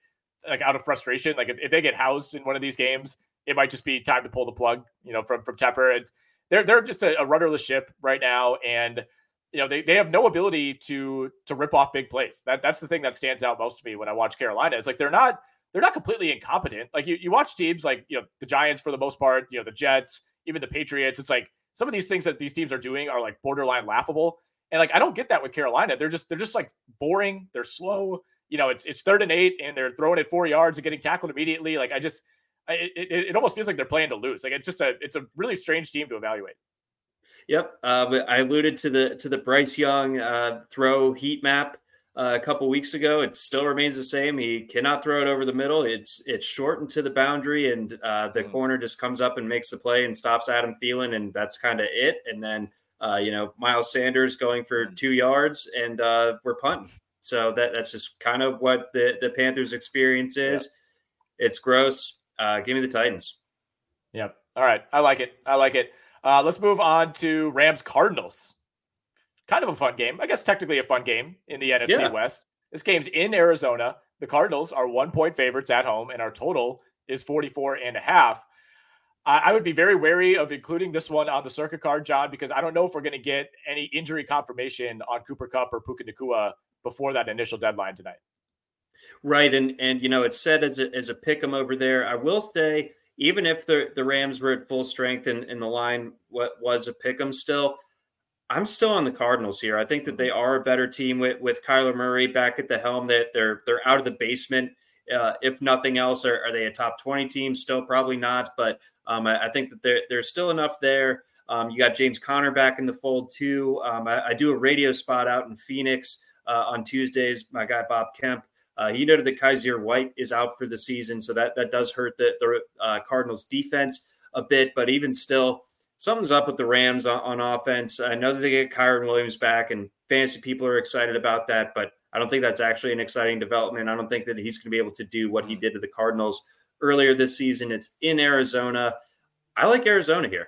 like out of frustration, like if, if they get housed in one of these games, it might just be time to pull the plug. You know, from from Tepper. And they're they're just a, a rudderless ship right now, and you know they, they have no ability to to rip off big plays. That that's the thing that stands out most to me when I watch Carolina. It's like they're not they're not completely incompetent. Like you, you watch teams like, you know, the Giants for the most part, you know, the Jets, even the Patriots. It's like some of these things that these teams are doing are like borderline laughable. And like I don't get that with Carolina. They're just they're just like boring. They're slow. You know, it's it's third and eight, and they're throwing it four yards and getting tackled immediately. Like I just, it, it, it almost feels like they're playing to lose. Like it's just a it's a really strange team to evaluate.
Yep, uh, I alluded to the to the Bryce Young uh, throw heat map uh, a couple weeks ago. It still remains the same. He cannot throw it over the middle. It's it's shortened to the boundary, and uh, the mm. corner just comes up and makes the play and stops Adam Thielen, and that's kind of it. And then uh, you know Miles Sanders going for mm. two yards, and uh, we're punting. So that that's just kind of what the the Panthers' experience is. Yeah. It's gross. Uh, give me the Titans.
Yep. All right. I like it. I like it. Uh, let's move on to Rams Cardinals kind of a fun game. I guess technically a fun game in the NFC yeah. West. This game's in Arizona. The Cardinals are one point favorites at home, and our total is 44 and a half. I would be very wary of including this one on the circuit card, John, because I don't know if we're going to get any injury confirmation on Cooper Kupp or Puka Nacua before that initial deadline tonight.
Right, and and you know it's said as a, as a pick 'em over there. I will say, even if the the Rams were at full strength and, and the line what was a pick 'em still, I'm still on the Cardinals here. I think that they are a better team with with Kyler Murray back at the helm. That they're they're out of the basement. Uh, if nothing else, are, are, they a top 20 team? Still, probably not. But um, I, I, think that there, there's still enough there. Um, you got James Conner back in the fold too. Um, I, I, do a radio spot out in Phoenix uh, on Tuesdays. My guy Bob Kemp. Uh, he noted that Kyzir White is out for the season, so that that does hurt the, the uh, Cardinals defense a bit. But even still, something's up with the Rams on, on, offense. I know that they get Kyren Williams back, and fantasy people are excited about that, but I don't think that's actually an exciting development. I don't think that he's going to be able to do what he did to the Cardinals earlier this season. It's in Arizona. I like Arizona here.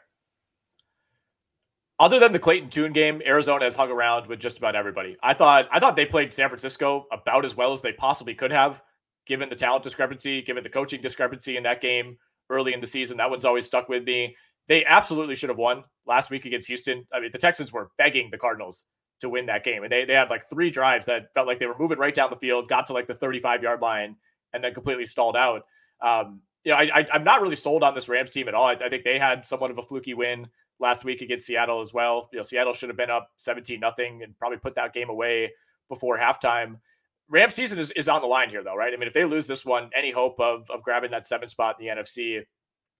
Other than the Clayton Tune game, Arizona has hung around with just about everybody. I thought I thought they played San Francisco about as well as they possibly could have, given the talent discrepancy, given the coaching discrepancy in that game early in the season. That one's always stuck with me they absolutely should have won last week against Houston. I mean, the Texans were begging the Cardinals to win that game, and they they had like three drives that felt like they were moving right down the field, got to like the 35 yard line, and then completely stalled out. Um, you know, I, I am not really sold on this Rams team at all. I, I, think they had somewhat of a fluky win last week against Seattle as well. You know, Seattle should have been up 17 nothing and probably put that game away before halftime. Rams season is, is on the line here, though, right? I mean, if they lose this one, any hope of of grabbing that seven spot in the NFC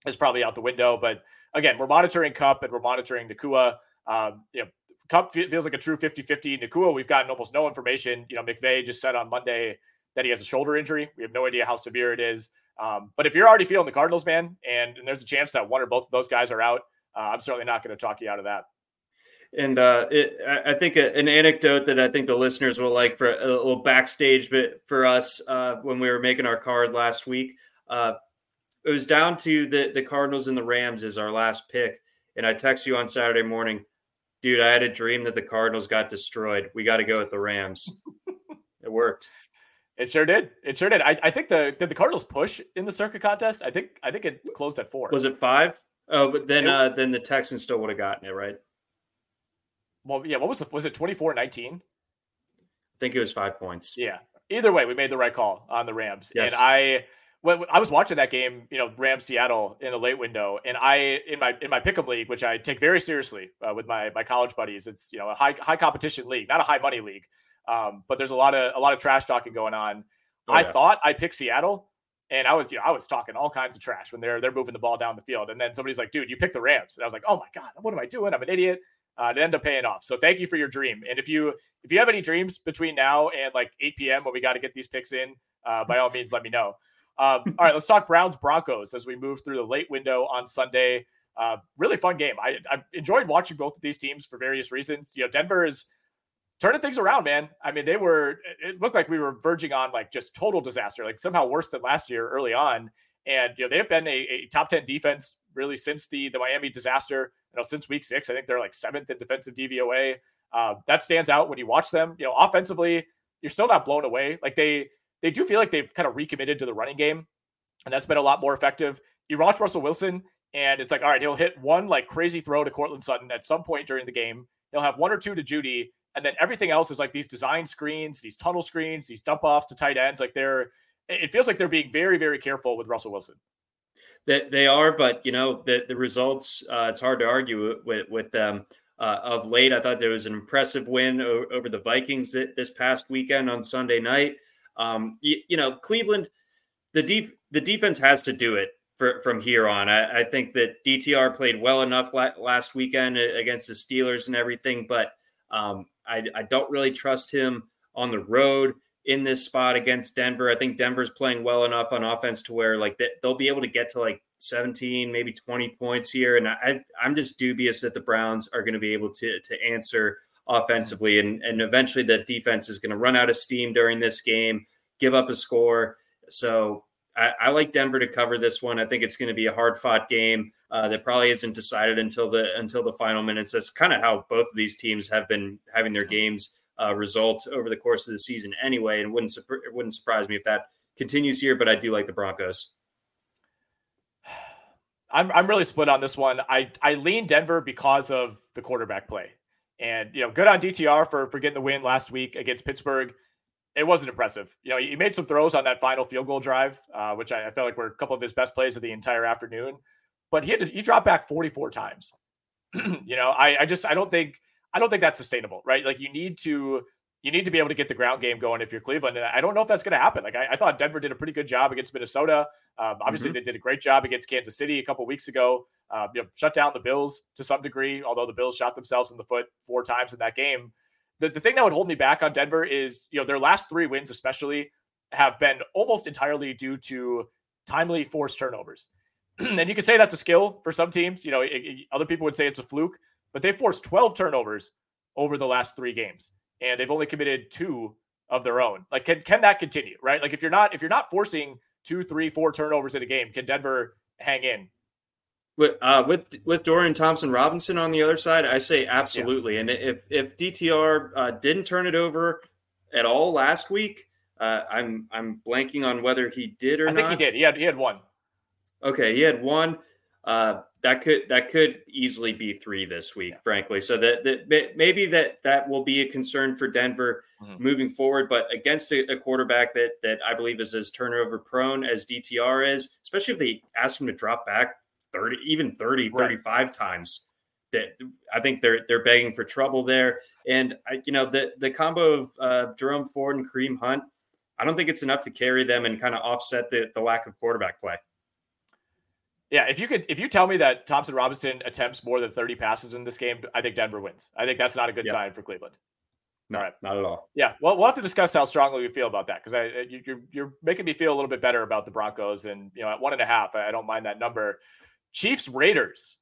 is probably out the window. But again, we're monitoring Kupp and we're monitoring Nacua. Um, you know, Kupp feels like a true 50-50. Nacua, we've gotten almost no information. You know, McVay just said on Monday that he has a shoulder injury. We have no idea how severe it is. Um, but if you're already feeling the Cardinals, man, and, and, there's a chance that one or both of those guys are out, uh, I'm certainly not going to talk you out of that.
And uh, it, I think an anecdote that I think the listeners will like for a little backstage bit for us uh, when we were making our card last week. Uh, it was down to the the Cardinals and the Rams as our last pick. And I text you on Saturday morning, dude. I had a dream that the Cardinals got destroyed. We got to go with the Rams. it worked.
It sure did. It sure did. I, I think the did the Cardinals push in the circuit contest. I think I think it closed at four.
Was it five? Oh, but then uh then the Texans still would have gotten it right.
Well, yeah. What was the was it 24-19? I
think it was five points.
Yeah. Either way, we made the right call on the Rams,
Yes.
and I when I was watching that game, you know, Rams Seattle in the late window, and I in my in my pick'em league, which I take very seriously uh, with my my college buddies. It's you know a high high competition league, not a high money league, um, but there's a lot of a lot of trash talking going on.
Oh,
I
yeah.
thought I picked Seattle, and I was you know I was talking all kinds of trash when they're they're moving the ball down the field, and then somebody's like, "Dude, you picked the Rams," and I was like, "Oh my god, what am I doing? I'm an idiot." Uh, it ended up paying off. So thank you for your dream. And if you if you have any dreams between now and like 8 p.m. when we got to get these picks in, uh, by all means, let me know. Um, *laughs* all right, let's talk Browns Broncos as we move through the late window on Sunday. Uh, really fun game. I, I enjoyed watching both of these teams for various reasons. You know, Denver is turning things around, man. I mean, they were. It looked like we were verging on like just total disaster, like somehow worse than last year early on. And you know, they have been a, a top ten defense really since the the Miami disaster. You know, since week six, I think they're like seventh in defensive DVOA. Uh, that stands out when you watch them. You know, offensively, you're still not blown away. Like they they do feel like they've kind of recommitted to the running game, and that's been a lot more effective. You watch Russell Wilson, and it's like, all right, he'll hit one like crazy throw to Courtland Sutton at some point during the game. He'll have one or two to Jeudy, and then everything else is like these design screens, these tunnel screens, these dump offs to tight ends. Like they're, it feels like they're being very, very careful with Russell Wilson.
That they are, but you know the the results. Uh, it's hard to argue with with them. Uh, of late, I thought there was an impressive win o- over the Vikings th- this past weekend on Sunday night. Um, you, you know, Cleveland, the deep the defense has to do it for, from here on. I, I think that DTR played well enough la- last weekend against the Steelers and everything, but um, I, I don't really trust him on the road in this spot against Denver. I think Denver's playing well enough on offense to where like they, they'll be able to get to like 17, maybe 20 points here. And I, I'm just dubious that the Browns are going to be able to to answer offensively, and and eventually that defense is going to run out of steam during this game, give up a score. So I, I like Denver to cover this one. I think it's going to be a hard fought game uh, that probably isn't decided until the until the final minutes. That's kind of how both of these teams have been having their games uh, result over the course of the season anyway. And wouldn't it wouldn't surprise me if that continues here. But I do like the Broncos. *sighs*
I'm I'm really split on this one. I I lean Denver because of the quarterback play, and you know, good on DTR for for getting the win last week against Pittsburgh. It wasn't impressive. You know, he made some throws on that final field goal drive, uh, which I, I felt like were a couple of his best plays of the entire afternoon. But he had to, he dropped back 44 times. *clears throat* you know, I I just I don't think I don't think that's sustainable, right? Like you need to you need to be able to get the ground game going if you're Cleveland. And I don't know if that's going to happen. Like I, I, thought Denver did a pretty good job against Minnesota. Um, obviously,
Mm-hmm.
they did a great job against Kansas City a couple weeks ago. Uh, you know, shut down the Bills to some degree, although the Bills shot themselves in the foot four times in that game. The, the thing that would hold me back on Denver is, you know, their last three wins, especially, have been almost entirely due to timely forced turnovers. *clears throat* and you can say that's a skill for some teams. You know, it, it- other people would say it's a fluke, but they forced 12 turnovers over the last three games and they've only committed two of their own. Like, can can that continue? Right? Like, if you're not if you're not forcing two, three, four turnovers in a game, can Denver hang in?
With uh, with with Dorian Thompson Robinson on the other side, I say absolutely. And if if DTR uh, didn't turn it over at all last week, uh, I'm I'm blanking on whether he did or not.
I think he did. He had he had one.
Okay, he had one. Uh, that could that could easily be three this week, frankly. So that, that maybe that that will be a concern for Denver
Mhm.
moving forward. But against a, a quarterback that that I believe is as turnover prone as DTR is, especially if they ask him to drop back thirty, even 30,
Right.
35 times. That I think they're they're begging for trouble there. And I, you know the the combo of uh, Jerome Ford and Kareem Hunt, I don't think it's enough to carry them and kind of offset the the lack of quarterback play.
Yeah, if you could, if you tell me that Thompson Robinson attempts more than 30 passes in this game, I think Denver wins. I think that's not a good sign for Cleveland.
No,
All right.
not at all.
Yeah, well, we'll have to discuss how strongly we feel about that because I you, you're you're making me feel a little bit better about the Broncos, and you know at one and a half, I don't mind that number. Chiefs Raiders,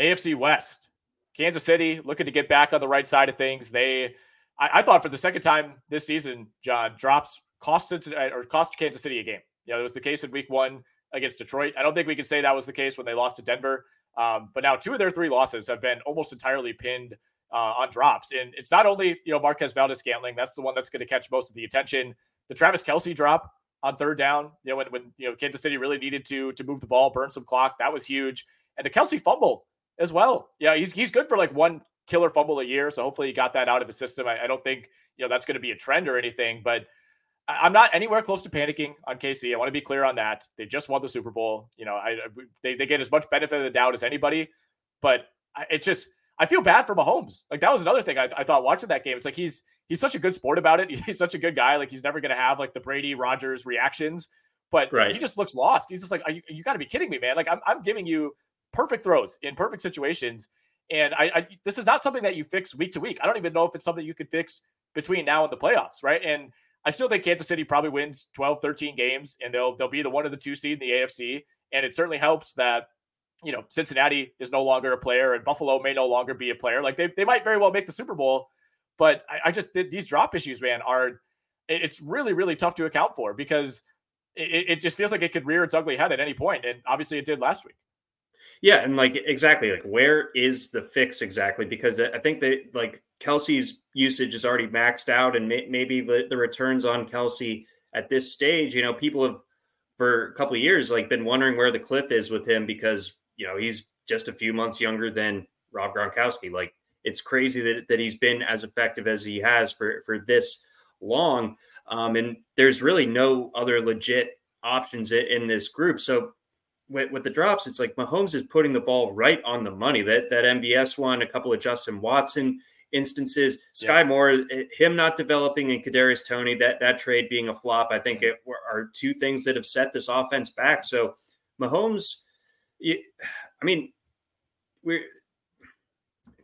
AFC West, Kansas City looking to get back on the right side of things. They, I, I thought for the second time this season, John drops cost or cost Kansas City a game. You know, it was the case in Week One against Detroit. I don't think we can say that was the case when they lost to Denver. Um, but now two of their three losses have been almost entirely pinned uh, on drops. And it's not only, you know, Marquez Valdes Scantling, that's the one that's going to catch most of the attention. The Travis Kelce drop on third down, you know, when, when, you know, Kansas City really needed to, to move the ball, burn some clock. That was huge. And the Kelce fumble as well. Yeah. He's, he's good for like one killer fumble a year. So hopefully he got that out of his system. I, I don't think, you know, that's going to be a trend or anything, but I'm not anywhere close to panicking on KC. I want to be clear on that. They just won the Super Bowl. You know, I they, they get as much benefit of the doubt as anybody, but it just I feel bad for Mahomes. Like that was another thing I, I thought watching that game. It's like he's he's such a good sport about it. *laughs* He's such a good guy. Like he's never going to have like the Brady Rodgers reactions, but right. he just looks lost. He's just like, you, you got to be kidding me, man. Like I'm I'm giving you perfect throws in perfect situations. And I, I, this is not something that you fix week to week. I don't even know if it's something you could fix between now and the playoffs, right? And I still think Kansas City probably wins 12, 13 games, and they'll they'll be the one of the two seed in the AFC. And it certainly helps that you know Cincinnati is no longer a player, and Buffalo may no longer be a player. Like they they might very well make the Super Bowl, but I, I just these drop issues, man, are it's really really tough to account for because it, it just feels like it could rear its ugly head at any point, and obviously it did last week.
Yeah, and like exactly, like where is the fix exactly? Because I think that like Kelce's usage is already maxed out, and may, maybe the, the returns on Kelce at this stage, you know, people have for a couple of years like been wondering where the cliff is with him because you know he's just a few months younger than Rob Gronkowski. Like it's crazy that that he's been as effective as he has for for this long, um, and there's really no other legit options in this group. So with, with the drops, it's like Mahomes is putting the ball right on the money. That that MVS one, a couple of Justin Watson instances, Skyy yeah. Moore, eh, him not developing, and Kadarius Toney that that trade being a flop. I think it are two things that have set this offense back. So Mahomes, I mean, we're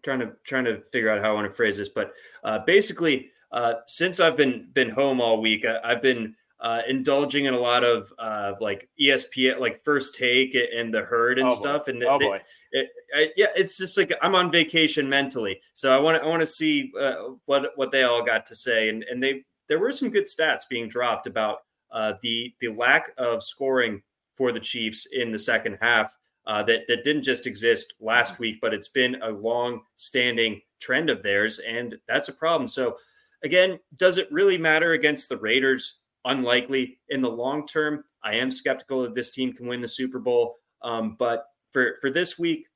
trying to trying to figure out how I want to phrase this, but uh, basically, uh, since I've been been home all week, I, I've been uh, indulging in a lot of uh, like ESPN, like First Take and the Herd and oh stuff. And
oh boy,
it, it, yeah, it's just like I'm on vacation mentally, so I want to I want to see uh, what what they all got to say. And and they there were some good stats being dropped about uh, the the lack of scoring for the Chiefs in the second half. Uh, that that didn't just exist last week, but it's been a long standing trend of theirs, and that's a problem. So again, does it really matter against the Raiders? Unlikely in the long term. I am skeptical that this team can win the Super Bowl. Um, but for for this week,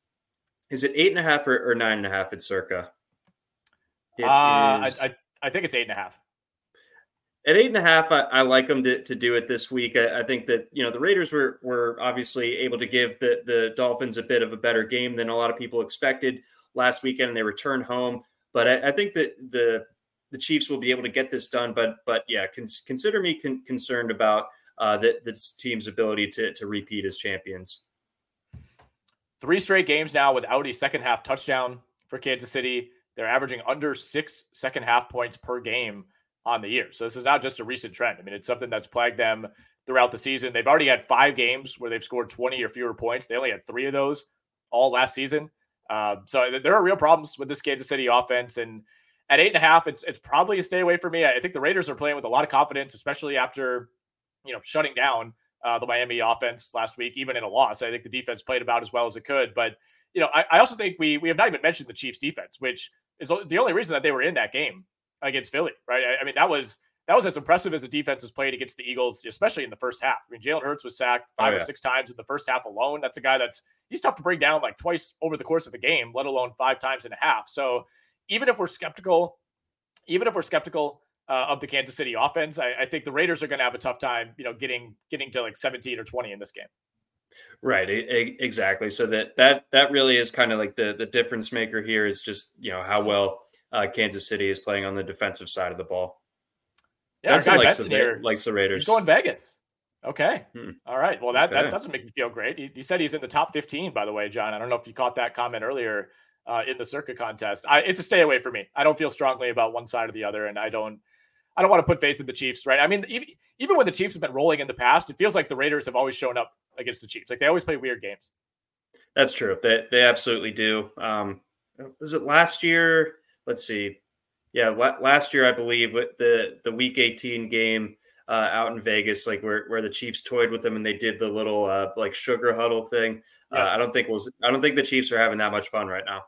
is it eight and a half or, or nine and a half at Circa?
uh, I, I, I think it's eight and a half.
At eight and a half, I, I like them to, to do it this week. I, I, think that you know the Raiders were were obviously able to give the the Dolphins a bit of a better game than a lot of people expected last weekend, and they returned home. But I, I think that the the Chiefs will be able to get this done. But but yeah, consider me con- concerned about uh, the, team's ability to to repeat as champions.
Three straight games now without a second half touchdown for Kansas City. They're averaging under six second half points per game on the year. So this is not just a recent trend. I mean, it's something that's plagued them throughout the season. They've already had five games where they've scored 20 or fewer points. They only had three of those all last season. Uh, so there are real problems with this Kansas City offense. And at eight and a half, it's it's probably a stay away for me. I think the Raiders are playing with a lot of confidence, especially after you know shutting down uh, the Miami offense last week, even in a loss. I think the defense played about as well as it could. But you know, I, I also think we we have not even mentioned the Chiefs' defense, which is the only reason that they were in that game against Philly, right? I, I mean, that was that was as impressive as the defense has played against the Eagles, especially in the first half. I mean, Jalen Hurts was sacked five oh, yeah. or six times in the first half alone. That's a guy that's he's tough to bring down like twice over the course of a game, let alone five times in a half. So even if we're skeptical even if we're skeptical uh, of the Kansas City offense, I, I think the Raiders are going to have a tough time, you know, getting getting to like 17 or 20 in this game.
Right, exactly. So that that that really is kind of like the the difference maker here is just you know how well uh, Kansas City is playing on the defensive side of the ball.
Yeah, Benson likes the,
here, likes the Raiders.
He's going Vegas. Okay. Hmm. All right. Well, that, okay. that doesn't make me feel great. You, said he's in the top 15, by the way, John. I don't know if you caught that comment earlier uh, in the circuit contest. I, it's a stay away for me. I don't feel strongly about one side or the other, and I don't. I don't want to put faith in the Chiefs, right? I mean, even, even when the Chiefs have been rolling in the past, it feels like the Raiders have always shown up against the Chiefs. Like they always play weird games.
That's true. They they absolutely do. Um, was it last year? Let's see. Yeah, last year I believe with the the Week 18 game uh, out in Vegas, like where where the Chiefs toyed with them and they did the little uh, like sugar huddle thing. Uh, I don't think was I don't think the Chiefs are having that much fun right now.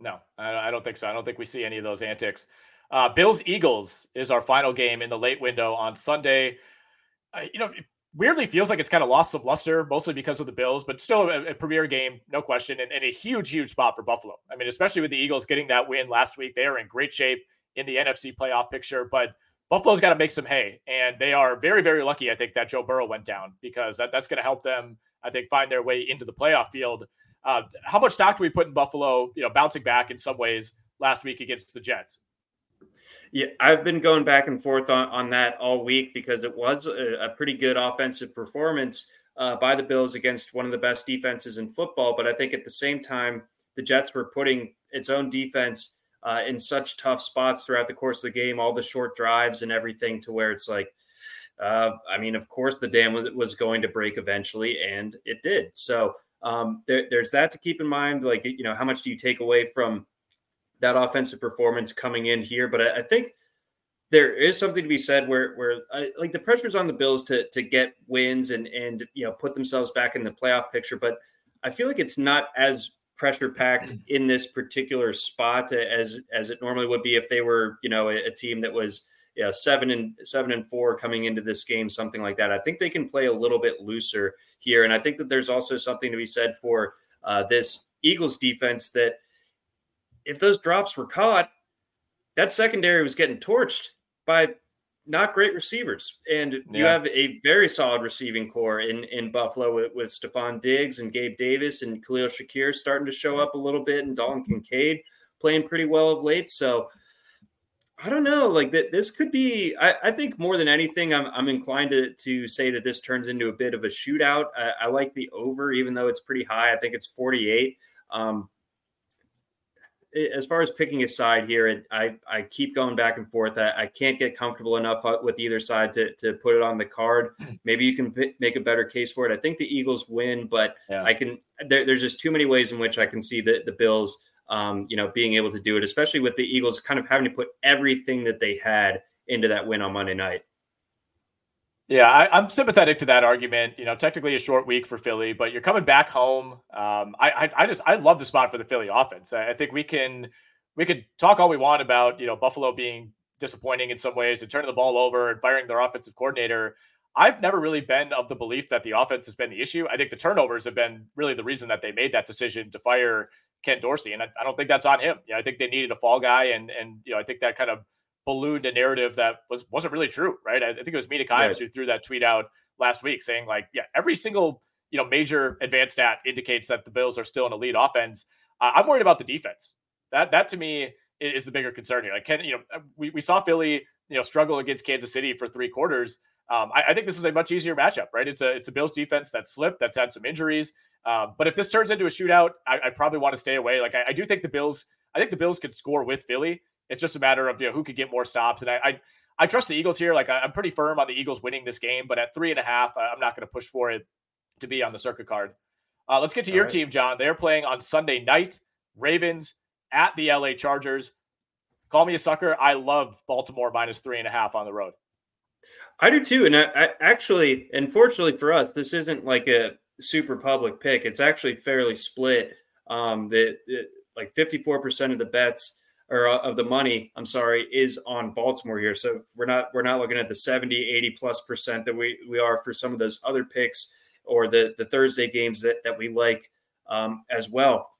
No, I don't think so. I don't think we see any of those antics. Uh, Bills Eagles is our final game in the late window on Sunday. Uh, you know, weirdly feels like it's kind of lost some luster, mostly because of the Bills, but still a, a premier game, no question, and, and, a huge, huge spot for Buffalo. I mean, especially with the Eagles getting that win last week, they are in great shape in the NFC playoff picture. But Buffalo's got to make some hay, and they are very, very lucky. I think that Joe Burrow went down because that, that's going to help them. I think find their way into the playoff field. Uh, how much stock do we put in Buffalo? You know, bouncing back in some ways last week against the Jets.
Yeah, I've been going back and forth on, on that all week because it was a, a pretty good offensive performance uh, by the Bills against one of the best defenses in football. But I think at the same time, the Jets were putting its own defense uh, in such tough spots throughout the course of the game, all the short drives and everything, to where it's like, uh, I mean, of course, the dam was was going to break eventually, and it did. So um, there, there's that to keep in mind. Like, you know, how much do you take away from that offensive performance coming in here? But I, I think there is something to be said where where I, like the pressure's on the Bills to to get wins and and you know put themselves back in the playoff picture, but I feel like it's not as pressure packed in this particular spot as as it normally would be if they were you know a, a team that was know, seven and seven and four coming into this game, something like that. I think they can play a little bit looser here, and I think that there's also something to be said for uh, this Eagles defense that if those drops were caught, that secondary was getting torched by not great receivers. And yeah. you have a very solid receiving corps in, in Buffalo with, with Stefon Diggs and Gabe Davis and Khalil Shakir starting to show up a little bit and Dalton Kincaid playing pretty well of late. So I don't know. Like that, this could be. I, I, think more than anything, I'm, I'm inclined to to say that this turns into a bit of a shootout. I, I like the over, even though it's pretty high. I think it's 48. Um, as far as picking a side here, it, I I keep going back and forth. I, I, can't get comfortable enough with either side to to put it on the card. *clears throat* Maybe you can p- make a better case for it. I think the Eagles win, but yeah. I can. There, there's just too many ways in which I can see the the Bills, um, you know, being able to do it, especially with the Eagles kind of having to put everything that they had into that win on Monday night.
Yeah, I, am sympathetic to that argument. You know, technically a short week for Philly, but you're coming back home. Um, I, I, I just I love the spot for the Philly offense. I, I think we can we could talk all we want about you know Buffalo being disappointing in some ways and turning the ball over and firing their offensive coordinator. I've never really been of the belief that the offense has been the issue. I think the turnovers have been really the reason that they made that decision to fire Ken Dorsey, and I, I don't think that's on him. Yeah, I think they needed a fall guy, and and you know I think that kind of ballooned a narrative that was wasn't really true, right? I, I think it was Mina Kimes right. who threw that tweet out last week saying like, yeah, every single you know major advanced stat indicates that the Bills are still an elite offense. Uh, I'm worried about the defense. That that to me is the bigger concern here. Like, can you know we, we saw Philly you know struggle against Kansas City for three quarters. Um, I, I, think this is a much easier matchup, right? It's a it's a Bills defense that slipped, that's had some injuries. Um, but if this turns into a shootout, I, I probably want to stay away. Like I, I, do think the Bills, I think the Bills could score with Philly. It's just a matter of you know who could get more stops, and I I, I trust the Eagles here. Like I, am pretty firm on the Eagles winning this game, but at three and a half, I'm not going to push for it to be on the circuit card. Uh, let's get to All your right. team, John. They're playing on Sunday night. Ravens at the LA Chargers. Call me a sucker. I love Baltimore minus three and a half on the road.
I do too. And I, I actually, unfortunately for us, this isn't like a super public pick. It's actually fairly split. Um, that like 54% of the bets or uh, of the money, I'm sorry, is on Baltimore here. So we're not we're not looking at the 70, 80 plus percent that we we are for some of those other picks or the the Thursday games that that we like um, as well.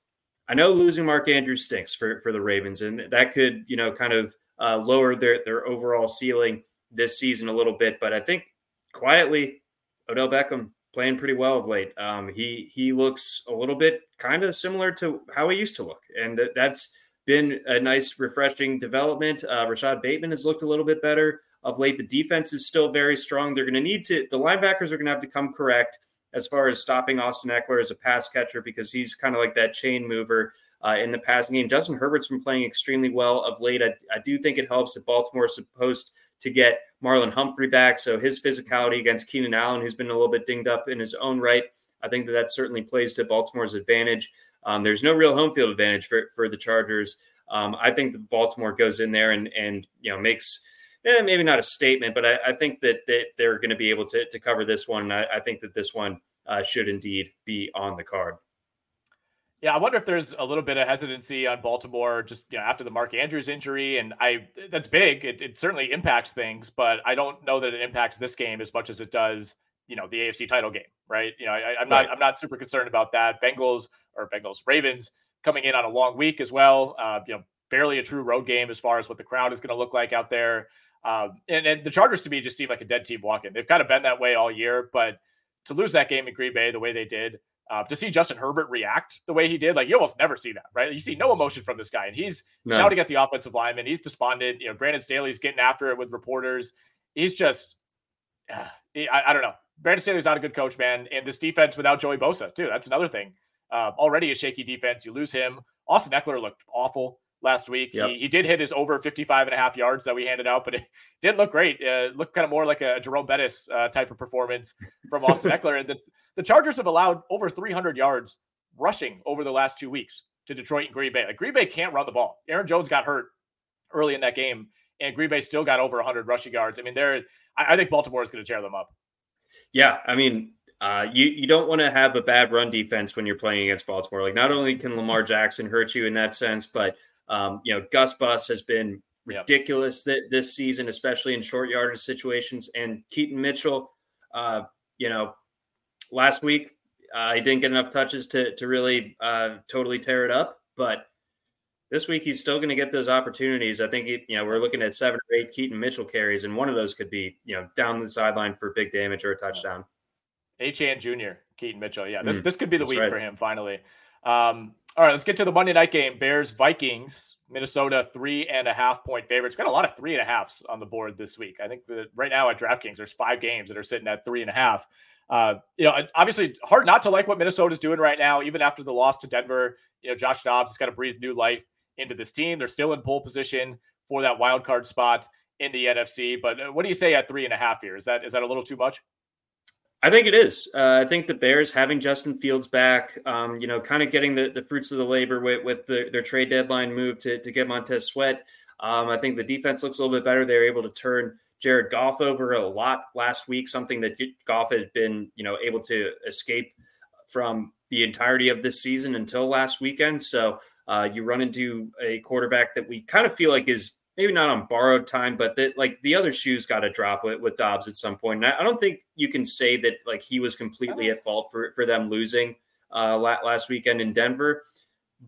I know losing Mark Andrews stinks for for the Ravens, and that could you know kind of uh, lower their their overall ceiling this season a little bit. But I think quietly, Odell Beckham playing pretty well of late. Um, he he looks a little bit kind of similar to how he used to look, and that's been a nice, refreshing development. Uh, Rashod Bateman has looked a little bit better of late. The defense is still very strong. They're going to need to, the linebackers are going to have to come correct as far as stopping Austin Ekeler as a pass catcher because he's kind of like that chain mover uh, in the passing game. Justin Herbert's been playing extremely well of late. I, I do think it helps that Baltimore is supposed to get Marlon Humphrey back. So his physicality against Keenan Allen, who's been a little bit dinged up in his own right, I think that that certainly plays to Baltimore's advantage. Um, there's no real home field advantage for, for the Chargers. Um, I think that Baltimore goes in there and and you know makes eh, maybe not a statement, but I, I think that, that they're going to be able to, to cover this one. I, I, think that this one uh, should indeed be on the card.
Yeah, I wonder if there's a little bit of hesitancy on Baltimore just you know, after the Mark Andrews injury, and I that's big. It, it certainly impacts things, but I don't know that it impacts this game as much as it does you know the AFC title game, right? You know, I, am not right. I'm not super concerned about that. Bengals or Bengals Ravens coming in on a long week as well. Uh, you know, barely a true road game as far as what the crowd is going to look like out there. Um, and, and the Chargers to me just seem like a dead team walking. They've kind of been that way all year, but to lose that game in Green Bay the way they did, uh, to see Justin Herbert react the way he did, like you almost never see that, right? You see no emotion from this guy, and he's no. shouting at the offensive lineman. He's despondent. You know, Brandon Staley's getting after it with reporters. He's just, uh, *sighs* he, I, I, don't know. Brandon Staley's not a good coach, man. And this defense without Joey Bosa, too. That's another thing. Uh, already a shaky defense. You lose him. Austin Ekeler looked awful last week. Yep. He, he did hit his over 55 and a half yards that we handed out, but it *laughs* didn't look great. Uh, looked kind of more like a Jerome Bettis uh, type of performance from *laughs* Austin Ekeler. And the, the Chargers have allowed over 300 yards rushing over the last two weeks to Detroit and Green Bay. Like Green Bay can't run the ball. Aaron Jones got hurt early in that game, and Green Bay still got over 100 rushing yards. I mean, they're I, I think Baltimore is going to tear them up.
Yeah, I mean, uh, you you don't want to have a bad run defense when you're playing against Baltimore. Like, not only can Lamar Jackson hurt you in that sense, but um, you know, Gus Bus has been ridiculous yep. that this season, especially in short yardage situations. And Keaton Mitchell, uh, you know, last week uh, he didn't get enough touches to to really uh, totally tear it up, but this week he's still going to get those opportunities. I think you know we're looking at seven or eight Keaton Mitchell carries, and one of those could be you know down the sideline for big damage or a touchdown.
Achane Jr. Keaton Mitchell, yeah, this mm, this could be the week right. for him finally. Um, all right, let's get to the Monday night game. Bears Vikings. Minnesota three and a half point favorites. Got a lot of three and a halves on the board this week. I think that right now at DraftKings, there's five games that are sitting at three and a half. Uh, you know, obviously hard not to like what Minnesota's doing right now, even after the loss to Denver. You know, Josh Dobbs has got to breathe new life into this team. They're still in pole position for that wild card spot in the NFC. But uh, what do you say at three and a half here? Is that is that a little too much?
I think it is. Uh, I think the Bears having Justin Fields back, um, you know, kind of getting the, the fruits of the labor with, with the, their trade deadline move to, to get Montez Sweat. Um, I think the defense looks a little bit better. They're able to turn Jared Goff over a lot last week, something that Goff has been, you know, able to escape from the entirety of this season until last weekend. So uh, you run into a quarterback that we kind of feel like is maybe not on borrowed time, but that like the other shoes got to drop with, with Dobbs at some point. And I, I, don't think you can say that like he was completely at fault for for them losing uh, last weekend in Denver.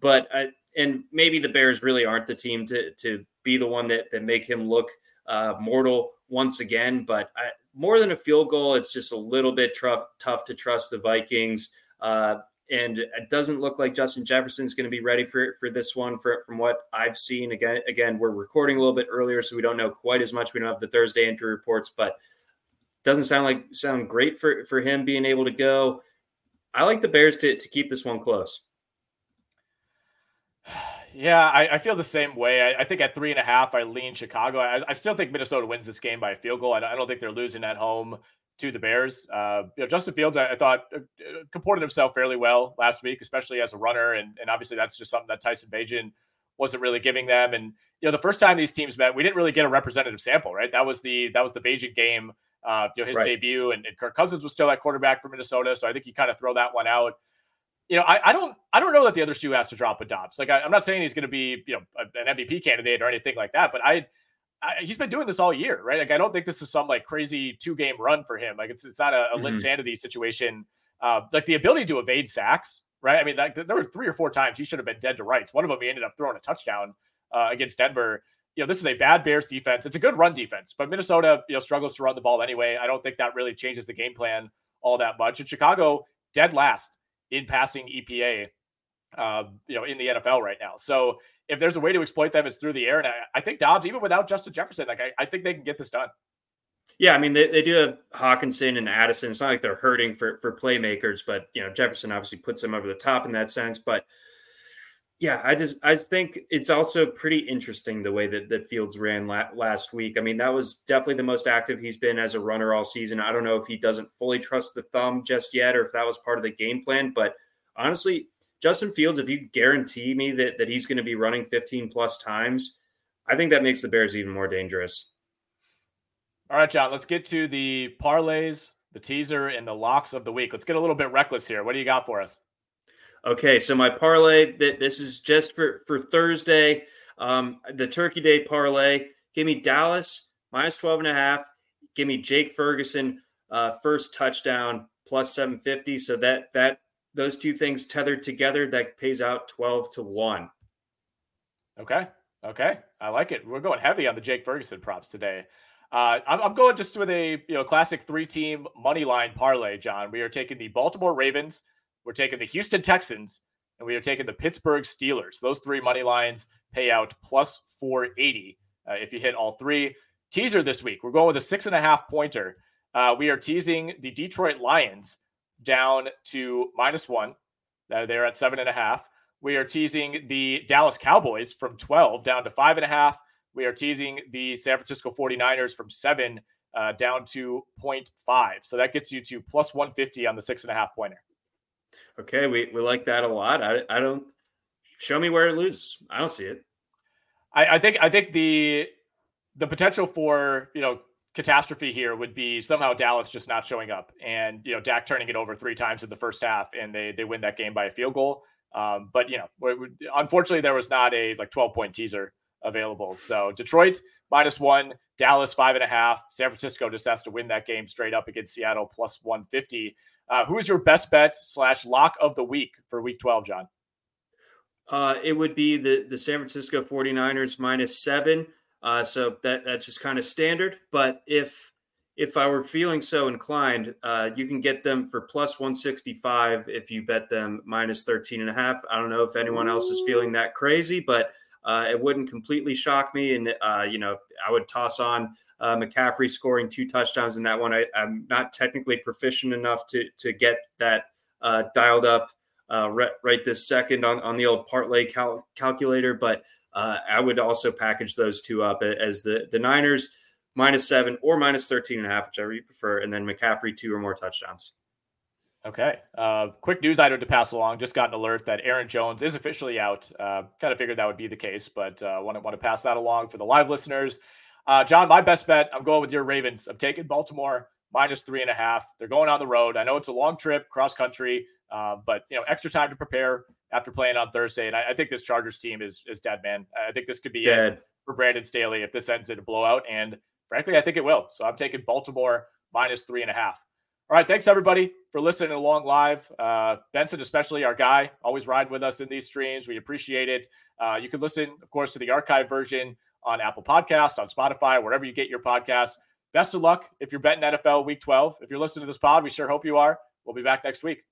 But I, and maybe the Bears really aren't the team to to be the one that that make him look uh, mortal once again. But I, more than a field goal, it's just a little bit tough tough to trust the Vikings. Uh, and it doesn't look like Justin Jefferson's going to be ready for for this one. For, from what I've seen, again, again, we're recording a little bit earlier, so we don't know quite as much. We don't have the Thursday injury reports, but doesn't sound like sound great for for him being able to go. I like the Bears to to keep this one close.
Yeah, I, I, feel the same way. I, I, think at three and a half, I lean Chicago. I, I, still think Minnesota wins this game by a field goal. I, don't think they're losing at home to the Bears. Uh, you know, Justin Fields, I, I, thought uh, comported himself fairly well last week, especially as a runner, and and obviously that's just something that Tyson Bagent wasn't really giving them. And you know, the first time these teams met, we didn't really get a representative sample, right? That was the that was the Bagent game, uh, you know, his right. debut, and, and, Kirk Cousins was still at quarterback for Minnesota, so I think you kind of throw that one out. You know, I, I don't I don't know that the other shoe has to drop with Dobbs. Like I, I'm not saying he's going to be you know an MVP candidate or anything like that, but I I, he's been doing this all year, right? Like I don't think this is some like crazy two game run for him. Like it's it's not a, a mm-hmm. Linsanity situation. Uh, like the ability to evade sacks, right? I mean, like, there were three or four times he should have been dead to rights. One of them he ended up throwing a touchdown uh, against Denver. You know, this is a bad Bears defense. It's a good run defense, but Minnesota, you know, struggles to run the ball anyway. I don't think that really changes the game plan all that much. And Chicago, dead last in passing EPA, uh, you know, in the NFL right now. So if there's a way to exploit them, it's through the air. And I, I think Dobbs, even without Justin Jefferson, like I, I, think they can get this done.
Yeah, I mean they, they do have Hockenson and Addison. It's not like they're hurting for for playmakers, but you know Jefferson obviously puts them over the top in that sense. But yeah, I just I think it's also pretty interesting the way that that Fields ran la- last week. I mean that was definitely the most active he's been as a runner all season. I don't know if he doesn't fully trust the thumb just yet, or if that was part of the game plan. But honestly, Justin Fields, if you guarantee me that, that he's going to be running 15 plus times, I think that makes the Bears even more dangerous.
All right, John, let's get to the parlays, the teaser, and the locks of the week. Let's get a little bit reckless here. What do you got for us?
Okay, so my parlay, this is just for, for Thursday. Um, the Turkey Day parlay, give me Dallas minus 12 and a half. Give me Jake Ferguson uh, first touchdown plus 750. So that that those two things tethered together, that pays out 12 to 1.
Okay. Okay, I like it. We're going heavy on the Jake Ferguson props today. Uh, I'm, I'm, going just with a you know classic three team money line parlay, John. We are taking the Baltimore Ravens, we're taking the Houston Texans, and we are taking the Pittsburgh Steelers. Those three money lines pay out plus 480 uh, if you hit all three. Teaser this week, we're going with a six and a half pointer. Uh, we are teasing the Detroit Lions down to minus one. They're at seven and a half. We are teasing the Dallas Cowboys from 12 down to five and a half. We are teasing the San Francisco 49ers from seven uh, down to 0.5. So that gets you to plus 150 on the six and a half pointer.
Okay, we, we like that a lot. I, I don't show me where it loses. I don't see it.
I, I think I think the the potential for you know catastrophe here would be somehow Dallas just not showing up and you know Dak turning it over three times in the first half and they they win that game by a field goal. Um, but you know, unfortunately, there was not a like 12 point teaser available. So Detroit minus one, Dallas five and a half, San Francisco just has to win that game straight up against Seattle plus 150. Uh, who's your best bet slash lock of the week for week 12, John?
Uh, it would be the, the San Francisco 49ers minus seven. Uh, so that that's just kind of standard. But if if I were feeling so inclined, uh, you can get them for plus 165 if you bet them minus 13 and a half. I don't know if anyone else is feeling that crazy, but uh, it wouldn't completely shock me. And, uh, you know, I would toss on uh, McCaffrey scoring two touchdowns in that one. I, am not technically proficient enough to, to get that uh, dialed up uh, right, right, this second on, on the old parlay cal- calculator, but uh, I would also package those two up as the, the Niners minus seven or minus 13 and a half, whichever you prefer, and then McCaffrey two or more touchdowns.
Okay. Uh, quick news item to pass along. Just got an alert that Aaron Jones is officially out. Uh, kind of figured that would be the case, but uh, want to want to pass that along for the live listeners. Uh, John, my best bet. I'm going with your Ravens. I'm taking Baltimore minus three and a half. They're going on the road. I know it's a long trip, cross country, uh, but you know, extra time to prepare after playing on Thursday. And I, I, think this Chargers team is is dead, man. I think this could be dead for Brandon Staley if this ends in a blowout. And frankly, I think it will. So I'm taking Baltimore minus three and a half. All right. Thanks, everybody, for listening along live. Uh, Benson, especially our guy, always ride with us in these streams. We appreciate it. Uh, you can listen, of course, to the archive version on Apple Podcasts, on Spotify, wherever you get your podcasts. Best of luck if you're betting NFL Week 12. If you're listening to this pod, we sure hope you are. We'll be back next week.